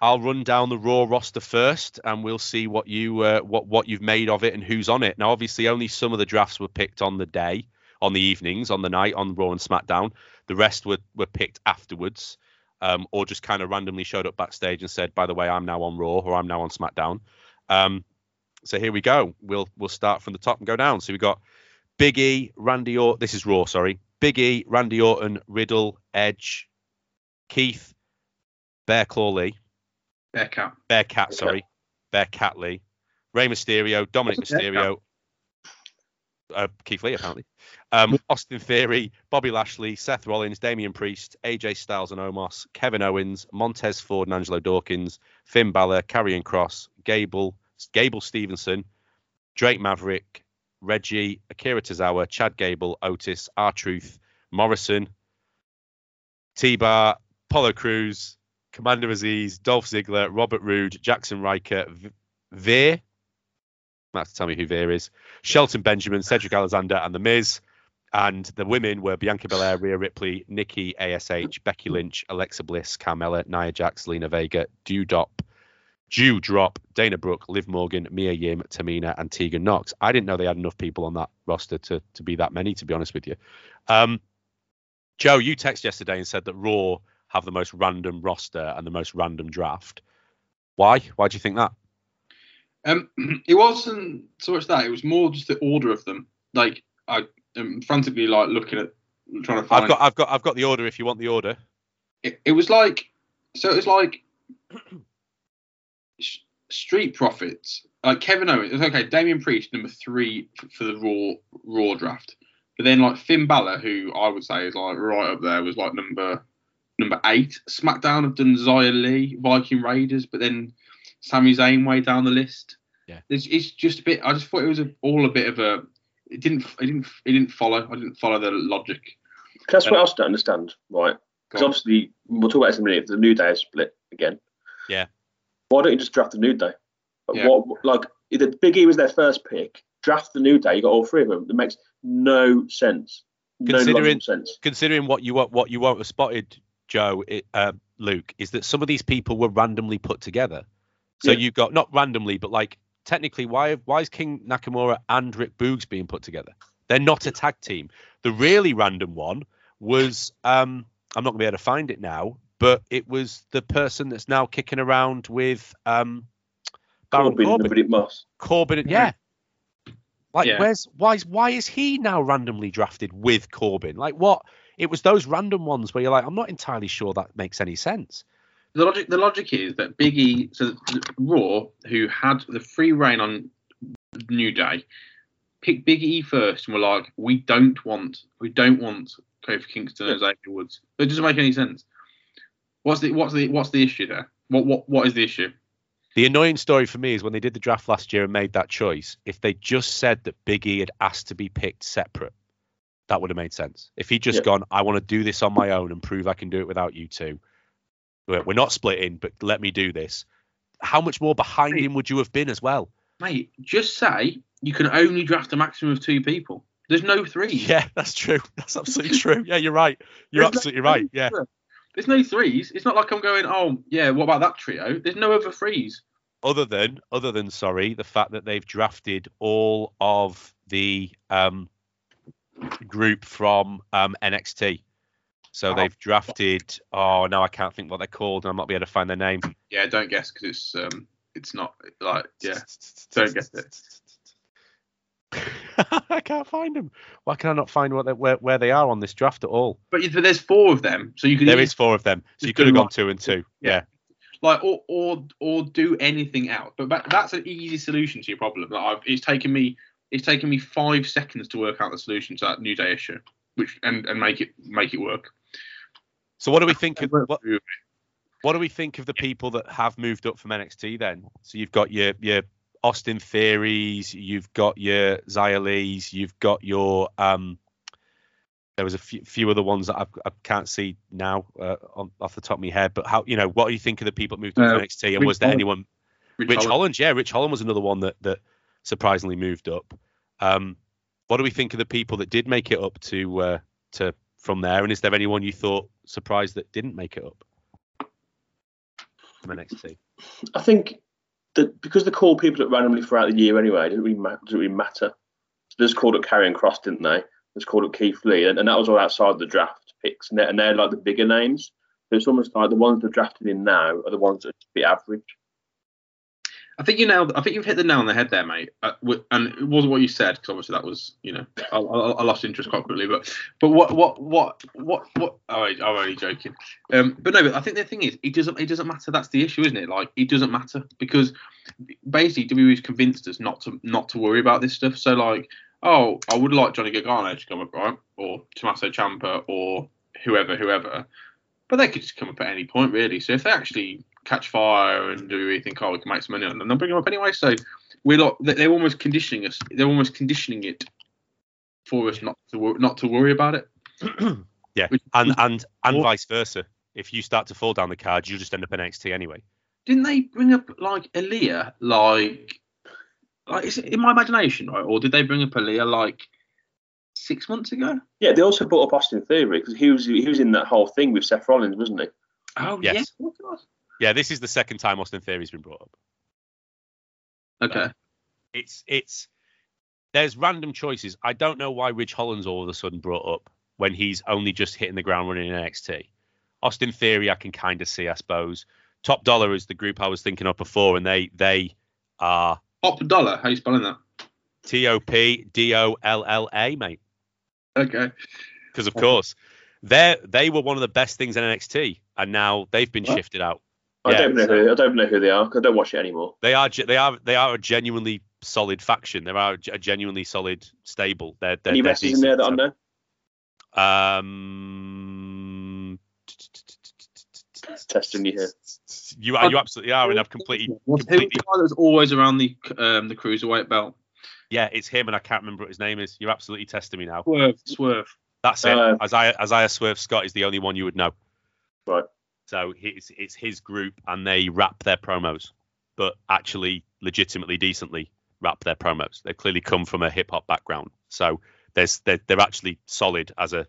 I'll run down the Raw roster first, and we'll see what you uh, what what you've made of it and who's on it. Now, obviously, only some of the drafts were picked on the day, on the evenings, on the night, on Raw and SmackDown. The rest were were picked afterwards, um, or just kind of randomly showed up backstage and said, "By the way, I'm now on Raw or I'm now on SmackDown." Um, so here we go. We'll we'll start from the top and go down. So we got Big E, Randy Orton. This is Raw, sorry. Big E, Randy Orton, Riddle, Edge, Keith, Bear Claw Lee.
Bearcat.
Bearcat, sorry, Bearcat Lee, Rey Mysterio, Dominic? Mysterio, uh, Keith Lee apparently, um, Austin Theory, Bobby Lashley, Seth Rollins, Damian Priest, AJ Styles and Omos, Kevin Owens, Montez Ford and Angelo Dawkins, Finn Balor, Karrion Kross, Gable, Gable Stevenson, Drake Maverick, Reggie, Akira Tozawa, Chad Gable, Otis, R Truth, Morrison, T Bar, Apollo Crews, Commander Azeez, Dolph Ziggler, Robert Roode, Jaxson Ryker, v- Veer. To tell me who Veer is. Shelton Benjamin, Cedric Alexander, and The Miz. And the women were Bianca Belair, Rhea Ripley, Nikki ASH, Becky Lynch, Alexa Bliss, Carmella, Nia Jax, Lena Vega, Dewdop, Doudrop, Dana Brooke, Liv Morgan, Mia Yim, Tamina, and Tegan Knox. I didn't know they had enough people on that roster to, to be that many, to be honest with you. Um, Joe, you texted yesterday and said that Raw have the most random roster and the most random draft. Why? Why do you think that?
Um, it wasn't so much that; it was more just the order of them. Like I am frantically like looking at trying to find.
I've got, I've got, I've got the order. If you want the order,
it, it was like so it was like street profits like kevin owens it was okay Damian priest number three for the raw raw draft but then like finn Balor, who i would say is like right up there was like number number eight smackdown have done Xia Li viking raiders but then Sami Zayn way down the list
Yeah.
it's, it's just a bit i just thought it was a, all a bit of a it didn't it didn't it didn't follow i didn't follow the logic
That's what else I don't understand, right? Because obviously, we'll talk about this in a minute. The New Day is split again.
Yeah.
Why don't you just draft the New Day?
Yeah.
What like the Big E was their first pick, draft the New Day. You got all three of them. It makes no sense.
Considering-
logical sense.
considering what you what what you won't have spotted, Joe, it, uh, Luke, is that some of these people were randomly put together. So
Yeah.
you got not randomly, but like technically, why why is King Nakamura and Rick Boogs being put together? They're not a tag team. The really random one was um I'm not gonna be able to find it now, but it was the person that's now kicking around with um Baron
Corbin,
Corbin.
nobody must.
Corbin, yeah. Like,
Yeah.
where's why is why is he now randomly drafted with Corbin? Like, what? It was those random ones where you're like, I'm not entirely sure that makes any sense.
The logic the logic is that Big E, so Raw, who had the free reign on New Day, picked Big E first and were like, we don't want we don't want Kofi Kingston and Xavier Woods. It doesn't make any sense. What's the what's the what's the issue there? What what what is the issue?
The annoying story for me is when they did the draft last year and made that choice. If they just said that Big E had asked to be picked separate, that would have made sense. If he'd just
Yeah.
gone, I want to do this on my own and prove I can do it without you two. We're not splitting, but let me do this. How much more behind him would you have been as well?
Mate, just say you can only draft a maximum of two people. There's no threes.
Yeah, that's true. That's absolutely true. Yeah, you're right. You're
There's no
absolutely right. Yeah.
There's no threes. It's not like I'm going, oh yeah, what about that trio? There's no other threes.
other than other than sorry the fact that they've drafted all of the um group from um, NXT. So
Oh.
they've drafted. Oh no, I can't think what they're called, and I might be able to find their name.
Yeah, don't guess because it's um, it's not like yeah. Don't guess it.
I can't find them. Why can I not find what they, where where they are on this draft at all?
But, but there's four of them, so you can
There is four of them, so you could have gone
like-
two and two.
Yeah.
Yeah.
like or or or do anything else. But that, that's an easy solution to your problem. Like I've, it's taken me it's taken me five seconds to work out the solution to that New Day issue, which and and make it make it work.
So what do we think? Of, what, what do we think of the people that have moved up from NXT then? So you've got your your Austin Theories, you've got your Xia Lees, you've got your um. There was a few, few other ones that I've, I can't see now uh, on, off the top of my head. But how you know what do you think of the people that moved up
Uh,
from NXT? And
Rich
was there
Holland.
anyone?
Rich
Ridge
Holland.
Holland, yeah, Ridge Holland was another one that that surprisingly moved up. Um, what do we think of the people that did make it up to uh, to from there? And is there anyone you thought surprised that didn't make it up from NXT?
I think that because they call people up randomly throughout the year anyway, it doesn't really, ma- doesn't really matter. So they just called up Karrion Kross, didn't they? They just called up Keith Lee, and, and that was all outside the draft picks, and they're, and they're like the bigger names. So it's almost like the ones they're drafted in now are the ones that should be average.
I think you nailed. I think you've hit the nail on the head there, mate. Uh, and it wasn't what you said because obviously that was, you know, I, I, I lost interest quite quickly. But but what what what what what? Oh, I'm only joking. Um, but no, but I think the thing is, it doesn't it doesn't matter. That's the issue, isn't it? Like it doesn't matter because basically WWE's convinced us not to not to worry about this stuff. So like, oh, I would like Johnny Gargano to come up, right, or Tommaso Ciampa, or whoever, whoever. But they could just come up at any point, really. So if they actually catch fire and do we think, oh, we can make some money on them, they'll bring them up anyway. So we're not. they- They're almost conditioning us. They're almost conditioning it for us not to wor- not to worry about it.
Yeah,
Which-
and and and
Or-
vice versa. If you start to fall down the cards, you'll just end up in NXT anyway.
Didn't they bring up like Aliyah? Like, like is it in my imagination, right? Or did they bring up Aliyah like six months ago?
Yeah, they also brought up Austin Theory because he was he was in that whole thing with Seth Rollins, wasn't he?
Oh
Yes.
yeah.
Yeah, this is the second time Austin Theory's been brought up.
Okay.
It's it's there's random choices. I don't know why Ridge Holland's all of a sudden brought up when he's only just hitting the ground running in NXT. Austin Theory, I can kind of see, I suppose. Top Dolla is the group I was thinking of before, and they they are
Top Dolla. How you spelling that?
T O P D O L L A, mate.
Okay.
Because of course, they they were one of the best things in NXT, and now they've been
What?
shifted out.
I
Yeah,
don't know
so-
who I don't know who they are 'cause I don't watch it anymore.
They are they are they are a genuinely solid faction. They are a genuinely solid stable. They're, they're
Any
they're
wrestlers in there that I know?
Um,
Testing you here.
you are you absolutely are, and I've completely
Who's
completely
guy was always around the um the cruiserweight belt?
yeah, it's him, and I can't remember what his name is. You're absolutely testing me now.
Swerve. Swerve.
That's it.
Uh,
Isaiah Isaiah Swerve Scott is the only one you would know.
Right.
So it's it's his group, and they wrap their promos, but actually legitimately decently wrap their promos. They clearly come from a hip hop background, so there's they're, they're actually solid as a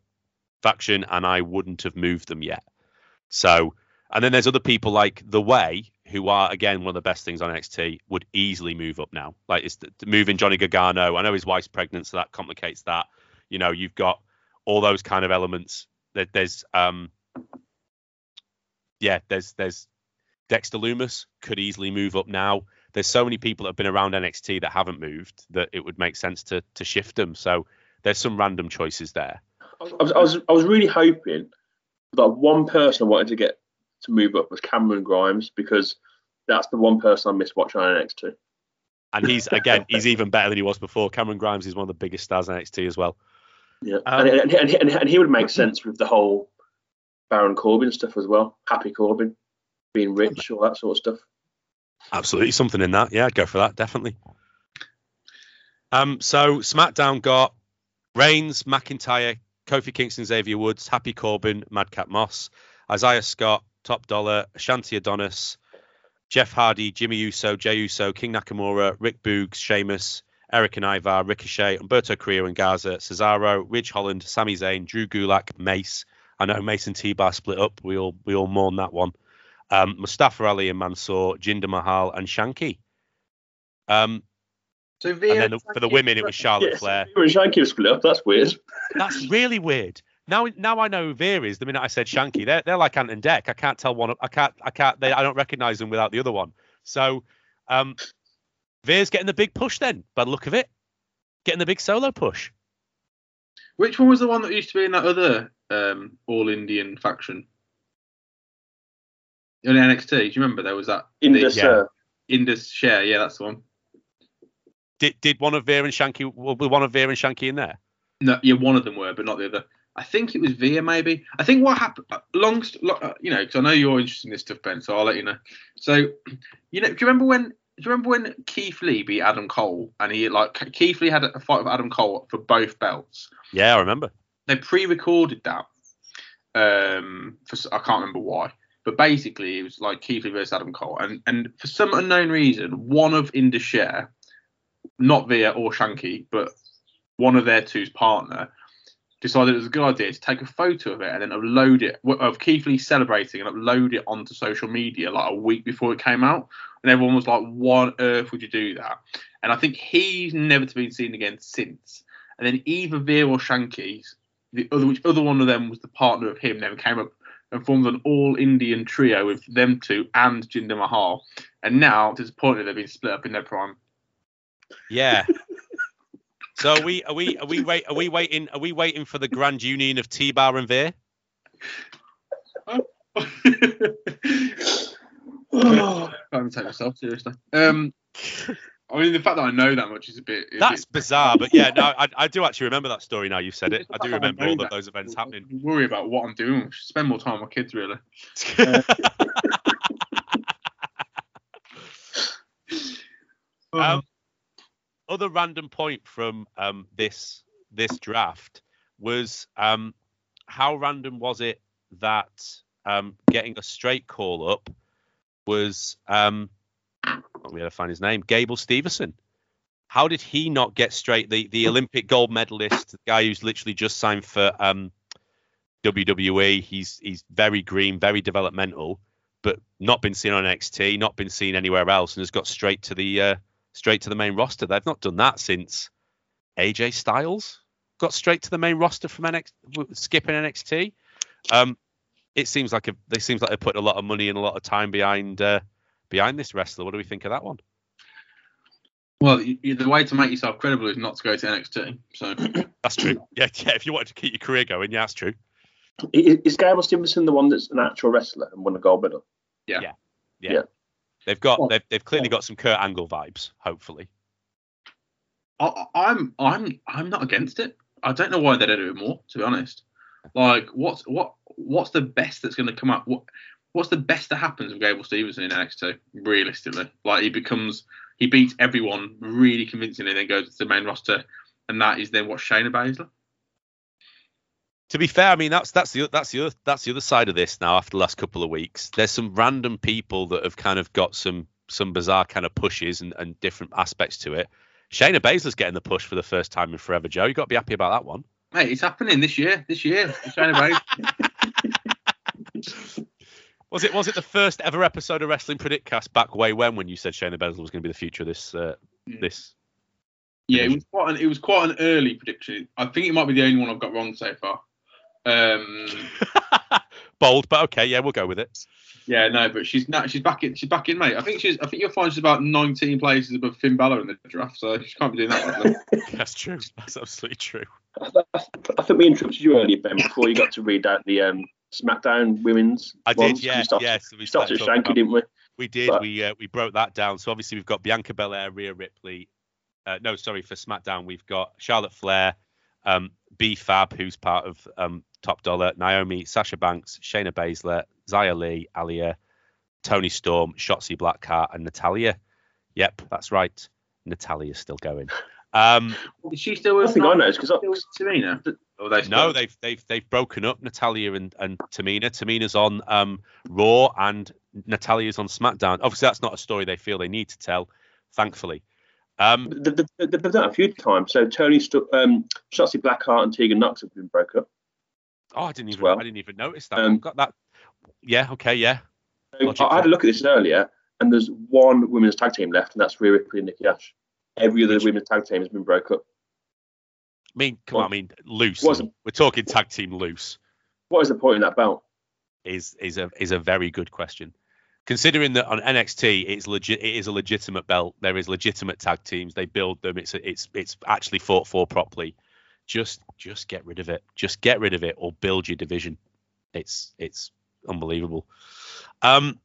faction, and I wouldn't have moved them yet. So, and then there's other people like The Way, who are again one of the best things on NXT, would easily move up now. Like it's the, moving Johnny Gargano. I know his wife's pregnant, so that complicates that. You know, you've got all those kind of elements. There, there's um, yeah, there's there's Dexter Lumis could easily move up now. There's so many people that have been around NXT that haven't moved that it would make sense to to shift them. So there's some random choices there.
I was, I was I was really hoping that one person I wanted to get to move up was Cameron Grimes because that's the one person I miss watching on NXT.
And he's again, he's even better than he was before. Cameron Grimes is one of the biggest stars in NXT as well.
Yeah,
Um,
and, and, and, and he would make sense with the whole Baron Corbin stuff as well. Happy Corbin, being rich, all that sort of stuff.
Absolutely something in that. Yeah, I'd go for that, definitely. Um, so SmackDown got Reigns, McIntyre, Kofi Kingston, Xavier Woods, Happy Corbin, Madcap Moss, Isaiah Scott, Top Dolla, Ashante Adonis, Jeff Hardy, Jimmy Uso, Jey Uso, King Nakamura, Rick Boogs, Sheamus, Erik and Ivar, Ricochet, Humberto Carrillo and Garza, Cesaro, Ridge Holland, Sami Zayn, Drew Gulak, Mace. I know Mason T-Bar split up. We all we all mourn that one. Um, Mustafa Ali and Mansoor, Jinder Mahal and Shanky. Um,
So
And then for the women, it was Charlotte
Yes,
Flair.
And Shanky split up. That's weird.
That's really weird. Now, now I know who Veer is. The minute I said Shanky, they're they're like Ant and Dec. I can't tell one. I can't. I can't. They, I don't recognize them without the other one. So, um, Veer's getting the big push then. By the look of it, getting the big solo push.
Which one was the one that used to be in that other um, All Indian faction? In NXT, do you remember there was that
Indus,
Yeah.
uh,
Indus Sher? Yeah, that's the one.
Did did one of Veer and Shanky? Were one of Veer and Shanky in there?
No, yeah, one of them were, but not the other. I think it was Veer, maybe. I think what happened, uh, long, st- lo- uh, you know, because I know you're interested in this stuff, Ben. So I'll let you know. So, you know, do you remember when? Do you remember when Keith Lee beat Adam Cole, and he like Keith Lee had a fight with Adam Cole for both belts?
Yeah, I remember.
they pre-recorded that. Um, for I can't remember why, but basically it was like Keith Lee versus Adam Cole, and and for some unknown reason, one of Indus Sher, not Veer or Shanky, but one of their two's partner, decided it was a good idea to take a photo of it and then upload it of Keith Lee celebrating and upload it onto social media like a week before it came out, and everyone was like, "Why on earth would you do that?" And I think he's never been seen again since. And then either Veer or Shanky the other which other one of them was the partner of him then came up and formed an all Indian trio with them two and Jinder Mahal. And now disappointed they've been split up in their prime.
Yeah. so are we are we are we wait are we waiting are we waiting for the grand union of T Bar and Veer?
I can't take myself seriously. Um I mean the fact that I know that much is a bit. Is
That's bizarre, but yeah, no, I, I do actually remember that story now you've said it. I do
the fact that
remember all of
that,
those events
I
happening.
worry about what I'm doing. I spend more time with my kids really.
Um, other random point from um, this this draft was um, how random was it that um, getting a straight call up was um, let me find his name Gable Stevenson. How did he not get straight the the Olympic gold medalist, the guy who's literally just signed for um, WWE? He's he's very green, very developmental, but not been seen on NXT, not been seen anywhere else, and has got straight to the uh, straight to the main roster. They've not done that since AJ Styles got straight to the main roster from NXT, skipping NXT. Um, it seems like a, they seems like they put a lot of money and a lot of time behind uh, behind this wrestler. What do we think of that one?
Well, y- y- the way to make yourself credible is not to go to NXT. So
That's true. Yeah, yeah. If you wanted to keep your career going, yeah, that's true.
is Gable Stevenson the one that's an actual wrestler and won a gold medal?
They've got
Well,
they've, they've clearly got some Kurt Angle vibes. Hopefully,
I, I'm I'm I'm not against it. I don't know why they don't do it more, to be honest. Like, what's what what's the best that's going to come up? What what's the best that happens with Gable Stevenson in NXT? Realistically, like he becomes he beats everyone really convincingly, then goes to the main roster, and that is then what Shayna Baszler.
To be fair, I mean that's that's the that's the other that's the other side of this now. After the last couple of weeks, there's some random people that have kind of got some some bizarre kind of pushes and, and different aspects to it. Shayna Baszler's getting the push for the first time in forever, Joe. You got to be happy about that one.
Hey, it's happening this year. This year, Shayna Baszler.
Was it was it the first ever episode of Wrestling Predictcast back way when when you said Shayna Baszler was going to be the future of this uh,
Mm.
this?
Yeah, it was quite an it was quite an early prediction. I think it might be the only one I've got wrong so far. Um,
Bold, but okay, yeah, we'll go with it.
Yeah, no, but she's not. She's back in. She's back in, mate. I think she's. I think you'll find she's about 19 places above Finn Balor in the draft, so she can't be doing that. badly.
That's true. That's absolutely true.
I think we interrupted you earlier, Ben, before you got to read out the um, SmackDown women's.
I
ones, 'cause
did, yeah,
We started,
yeah. So we
we started
started
Shanky,
about-
didn't we?
We did.
But-
we uh, we broke that down. So obviously we've got Bianca Belair, Rhea Ripley. Uh, no, sorry for SmackDown. We've got Charlotte Flair, um, B Fab, who's part of um, Top Dolla, Naomi, Sasha Banks, Shayna Baszler, Xia Li, Aliyah, Toni Storm, Shotzi Blackheart, and Natalya. Yep, that's right. Natalya's still going. Um,
Is she still
I
with?
think I know, because
Still with Tamina? Or they
no, they've they've they've broken up Natalya and, and Tamina. Tamina's on um, Raw and Natalya's on SmackDown. Obviously, that's not a story they feel they need to tell. Thankfully, um,
They- they- they- They've done it a few times. So Tony, Stu- um, Shotzi Blackheart and Tegan Knox have been broke up.
Oh, I didn't even
well.
I didn't even notice that.
Um,
I've got that. Yeah. Okay. Yeah.
So
Logical.
I had a look at this earlier, and there's one women's tag team left, and that's Rhea Ripley and Nikki Ash. every other women's tag team has been broke up.
I mean, come on, I mean, loose. We're talking tag team loose.
What is the point in that belt?
Is is a is a very good question. Considering that on NXT it's legit, it is a legitimate belt. There is legitimate tag teams. They build them. It's a, it's it's actually fought for properly. Just just get rid of it. Just get rid of it or build your division. It's it's unbelievable. Um,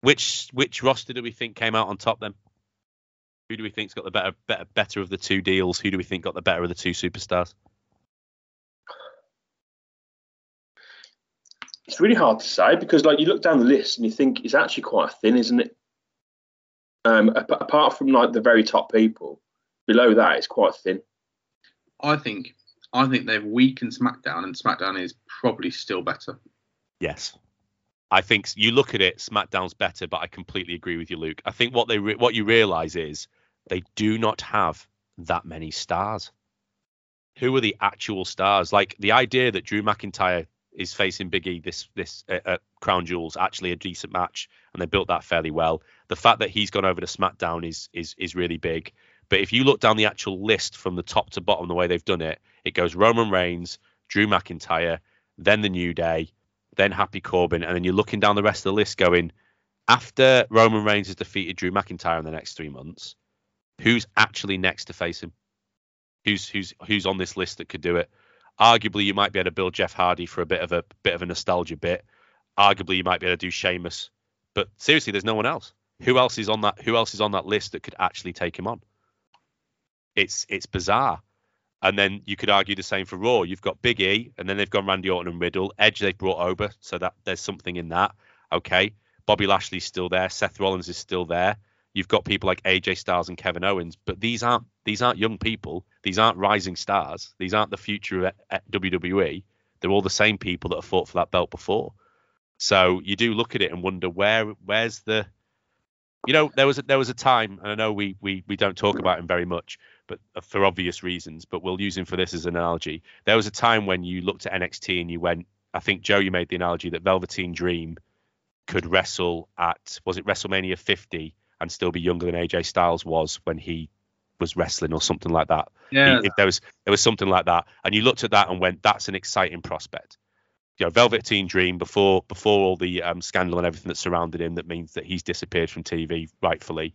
which which roster do we think came out on top then? Who do we think's got the better better better of the two deals? Who do we think got the better of the two superstars?
It's really hard to say because, like, you look down the list and you think it's actually quite thin, isn't it? Um, apart from like the very top people, below that it's quite thin.
I think I think they've weakened SmackDown, and SmackDown is probably still better.
Yes. I think you look at it, SmackDown's better, but I completely agree with you, Luke. I think what they re- what you realize is they do not have that many stars. Who are the actual stars? Like the idea that Drew McIntyre is facing Big E this this uh, at Crown Jewels actually a decent match, and they built that fairly well. The fact that he's gone over to SmackDown is is is really big. But if you look down the actual list from the top to bottom, the way they've done it, it goes Roman Reigns, Drew McIntyre, then the New Day, then Happy Corbin, and then you're looking down the rest of the list going, after Roman Reigns has defeated Drew McIntyre in the next three months, who's actually next to face him? Who's who's who's on this list that could do it? Arguably, you might be able to build Jeff Hardy for a bit of a bit of a nostalgia bit. Arguably, you might be able to do Sheamus, but seriously, there's no one else. Who else is on that? Who else is on that list that could actually take him on? It's it's bizarre. And then you could argue the same for Raw. You've got Big E, and then they've gone Randy Orton and Riddle. Edge they've brought over, so that there's something in that. Okay, Bobby Lashley's still there. Seth Rollins is still there. You've got people like AJ Styles and Kevin Owens, but these aren't these aren't young people. These aren't rising stars. These aren't the future of at WWE. They're all the same people that have fought for that belt before. So you do look at it and wonder where where's the you know there was a, there was a time and I know we we we don't talk about him very much but uh, for obvious reasons but we'll use him for this as an analogy. There was a time when you looked at NXT and you went I think Joe you made the analogy that Velveteen Dream could wrestle at was it WrestleMania 50 and still be younger than AJ Styles was when he was wrestling or something like that?
Yeah,
He- if there was there was something like that. And you looked at that and went that's an exciting prospect. You know Velveteen Dream before before all the um, scandal and everything that surrounded him that means that he's disappeared from TV rightfully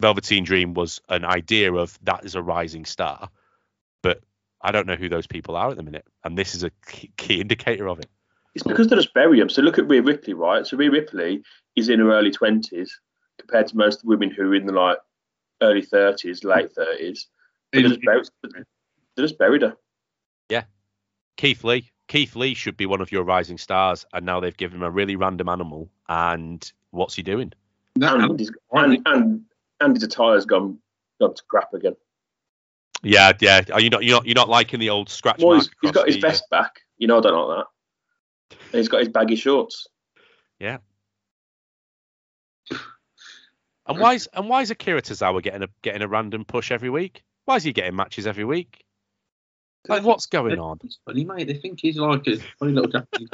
Velveteen Dream was an idea of that is a rising star but I don't know who those people are at the minute and this is a key, key indicator of it
It's because they're just bury them. So look at Rhea Ripley, right? So Rhea Ripley is in her early twenties compared to most women who are in the like early thirties, late thirties. They just, buried, they just buried her.
Yeah, Keith Lee. Keith Lee should be one of your rising stars, and now they've given him a really random animal. And what's he doing?
that,
And, and, and Andy Tatire's gone gone to crap again.
Yeah, yeah. Are you not? You're not. You're not liking the old scratch
Well,
mark.
he's, he's
across
got his
the, uh,
vest back. You know, I don't like that. And he's got his baggy shorts. Yeah.
And why is and why is Akira Tozawa getting a getting a random push every week? Why is he getting matches every week? Like, what's going on?
It's funny, mate. They think he's like a funny little Japanese.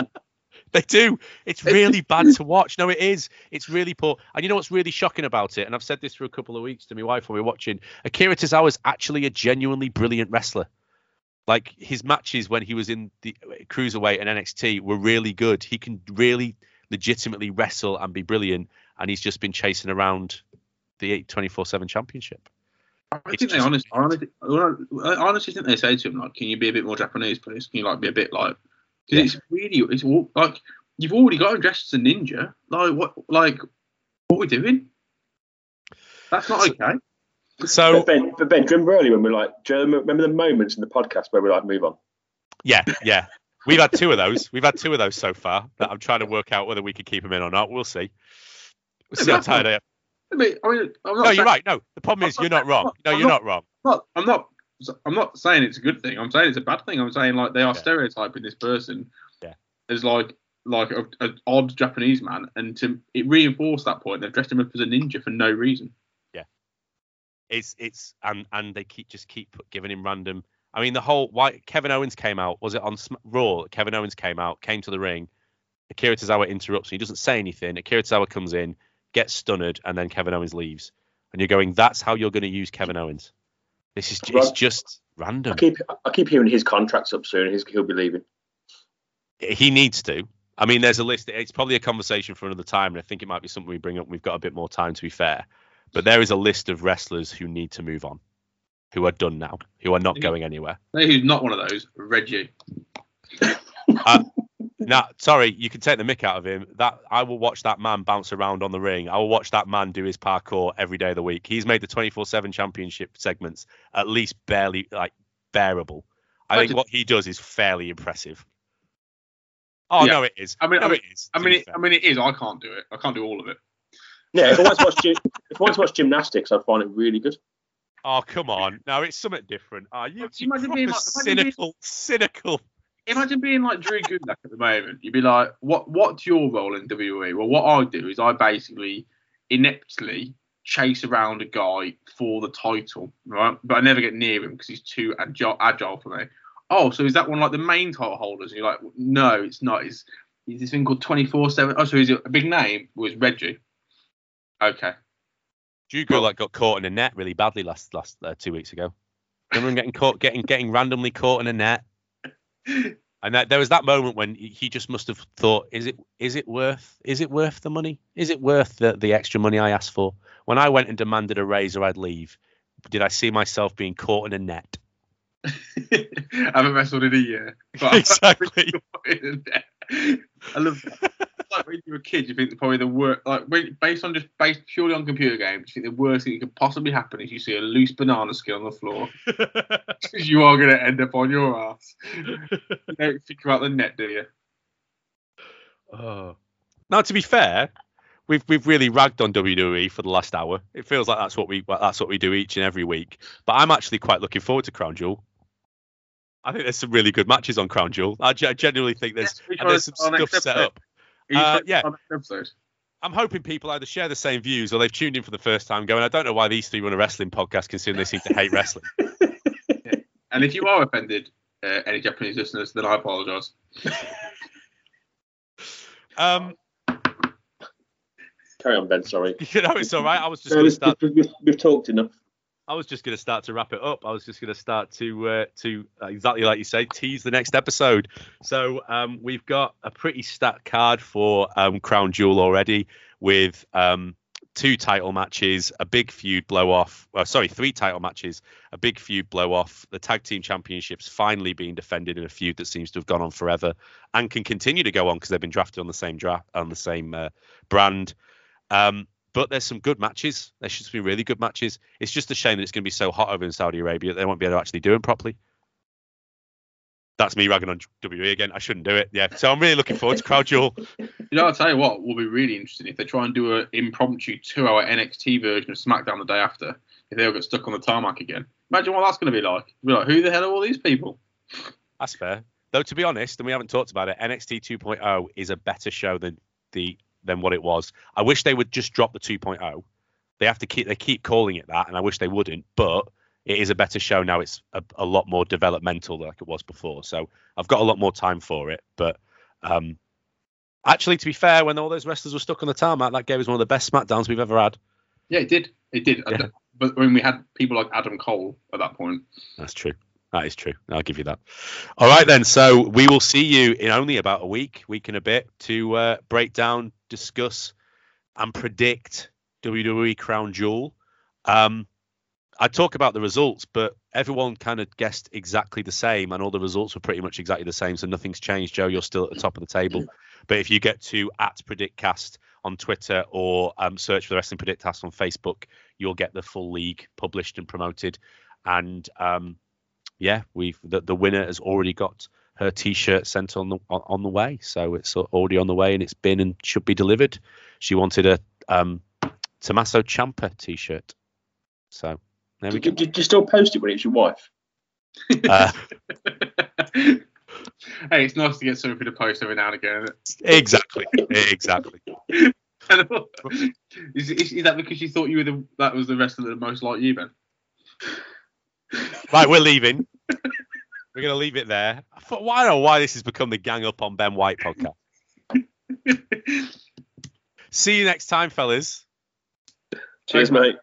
They do. It's really bad to watch. No, it is. It's really poor. And you know what's really shocking about it? And I've said this for a couple of weeks to my wife when we were watching. Akira Tozawa is actually a genuinely brilliant wrestler. Like his matches when he was in the cruiserweight and NXT were really good. He can really legitimately wrestle and be brilliant. And he's just been chasing around the 24 7 championship.
I
It's
think they honestly, honestly, I honestly think they say to him like, "Can you be a bit more Japanese, please? Can you like be a bit like?" Because it's really, it's like you've already got him dressed as a ninja. Like what? Like what are we doing? That's not
So-
okay.
So,
But Ben, but ben, do you remember earlier when we are like, do you remember the moments in the podcast where we're like, move on?
yeah, yeah. We've had two of those. We've had two of those so far that I'm trying to work out whether we can keep them in or not. We'll see. We'll see how tired I am.
I mean, I mean, I'm not
No, you're right. No, the problem is you're not wrong. No,
I'm
you're
not-
not wrong.
I'm not, I'm not, I'm not saying it's a good thing. I'm saying it's a bad thing. I'm saying like they are
Yeah.
stereotyping this person
Yeah.
as like like a, an odd Japanese man, and to it reinforce that point, they've dressed him up as a ninja for no reason.
Yeah, it's it's and and they keep just keep giving him random. I mean, the whole why Kevin Owens came out was it on Sm- Raw? Kevin Owens came out, came to the ring. Akira Tozawa interrupts. He doesn't say anything. Akira Tozawa comes in, gets stunned, and then Kevin Owens leaves. and you're going, "That's how you're going to use Kevin Owens." This is it's just random.
I keep I keep hearing his contract's up soon. He's, he'll be leaving.
he needs to. I mean, there's a list. It's probably a conversation for another time, and I think it might be something we bring up. We've got a bit more time, to be fair. But there is a list of wrestlers who need to move on, who are done now, who are not going anywhere.
No, who's not one of those? Reggie.
Now, sorry, you can take the mick out of him. That I will watch that man bounce around on the ring. I will watch that man do his parkour every day of the week. He's made the 24/7 championship segments at least barely like bearable. I think
Imagine-
what he does is fairly impressive. Oh
Yeah.
no, it is.
I mean-
no,
I mean-
it is.
I mean, it. I mean, it is. I can't do it. I can't do all of it.
Yeah, if I want to watch if I want to watch gymnastics, I'd find it really good.
Oh come on! No, it's something different. Oh, you,
Imagine
you proper
being like- imagine being-
cynical, cynical.
Imagine being like Drew Gulak at the moment. You'd be like, "What? What's your role in WWE?" Well, what I do is I basically ineptly chase around a guy for the title, right? But I never get near him because he's too agile, agile for me. Oh, so is that one like the main title holders? And you're like, no, it's not. It's, it's this thing called 24 7. Oh, so it a big name? Was Reggie. Okay.
Drew Gulak got caught in a net really badly last last uh, two weeks ago. Remember him getting caught, getting getting randomly caught in a net. And that, there was that moment when he just must have thought, is it is it worth is it worth the money? Is it worth the, the extra money I asked for? When I went and demanded a raise or I'd leave, did I see myself being caught in a net?
I haven't wrestled in a year. but-
Exactly.
I love that. Like when you were a kid, you think probably the worst, like when, based on just based purely on computer games, you think the worst thing that could possibly happen is you see a loose banana skin on the floor because you are going to end up on your ass. You don't think about the net, do you?
Oh. Now, to be fair, we've we've really ragged on WWE for the last hour. It feels like that's what we that's what we do each and every week. But I'm actually quite looking forward to Crown Jewel. I think there's some really good matches on Crown Jewel. I, genuinely think there's
Yes,
and there's some
try this on
stuff set up. Uh, yeah.
on episode?
I'm hoping people either share the same views or they've tuned in for the first time, going, I don't know why these three run a wrestling podcast, considering they seem to hate wrestling.
And if you are offended, uh, any Japanese listeners, then I apologise.
Um,
Carry on, Ben. Sorry.
you know, it's all right. I was just
No,
going to start.
we've, we've, we've talked enough.
I was just going to start to wrap it up. I was just going to start to uh, to uh, exactly like you say, tease the next episode. So um, we've got a pretty stacked card for um, Crown Jewel already, with um, two title matches, a big feud blow off. Well, sorry, three title matches, a big feud blow off. The tag team championships finally being defended in a feud that seems to have gone on forever and can continue to go on because they've been drafted on the same draft on the same uh, brand. Um, but there's some good matches. There should be really good matches. It's just a shame that it's going to be so hot over in Saudi Arabia that they won't be able to actually do them properly. That's me ragging on WWE again. I shouldn't do it. Yeah. So I'm really looking forward to Crown Jewel.
You know, I'll tell you what will be really interesting if they try and do an impromptu two-hour NXT version of SmackDown the day after. If they all get stuck on the tarmac again, imagine what that's going to be like. Be like, who the hell are all these people?
That's fair. Though to be honest, and we haven't talked about it, NXT 2.0 is a better show than the than what it was. I wish they would just drop the 2.0. They have to keep they keep calling it that, and I wish they wouldn't. But it is a better show now. It's a, a lot more developmental like it was before. So I've got a lot more time for it. But um, actually, to be fair, when all those wrestlers were stuck on the tarmac, that gave us one of the best Smackdowns we've ever had.
Yeah, it did. It did.
Yeah.
But when we had people like Adam Cole at that point,
That's true. That is true. I'll give you that. All right, then. So we will see you in only about a week, week and a bit, to uh, break down, discuss, and predict WWE Crown Jewel. Um, I talk about the results, but everyone kind of guessed exactly the same, and all the results were pretty much exactly the same. So nothing's changed, Joe. You're still at the top of the table. But if you get to at PredictCast on Twitter or um, search for the Wrestling PredictCast on Facebook, you'll get the full league published and promoted. And um, yeah, we've the, the winner has already got her T-shirt sent on the on, the way, so it's already on the way and it's been and should be delivered. She wanted a um, Tommaso Ciampa T-shirt, so there we
Did,
go.
did you still post it when it's your wife?
Uh,
hey, it's nice to get something to post every now and again.
Exactly, exactly.
is, is, is that because you thought you were the that was the wrestler that most like you, Ben?
Right, we're leaving. We're gonna leave it there. I thought, why I don't know why this has become the Gang Up on Ben White podcast. See you next time, fellas.
Cheers, mate.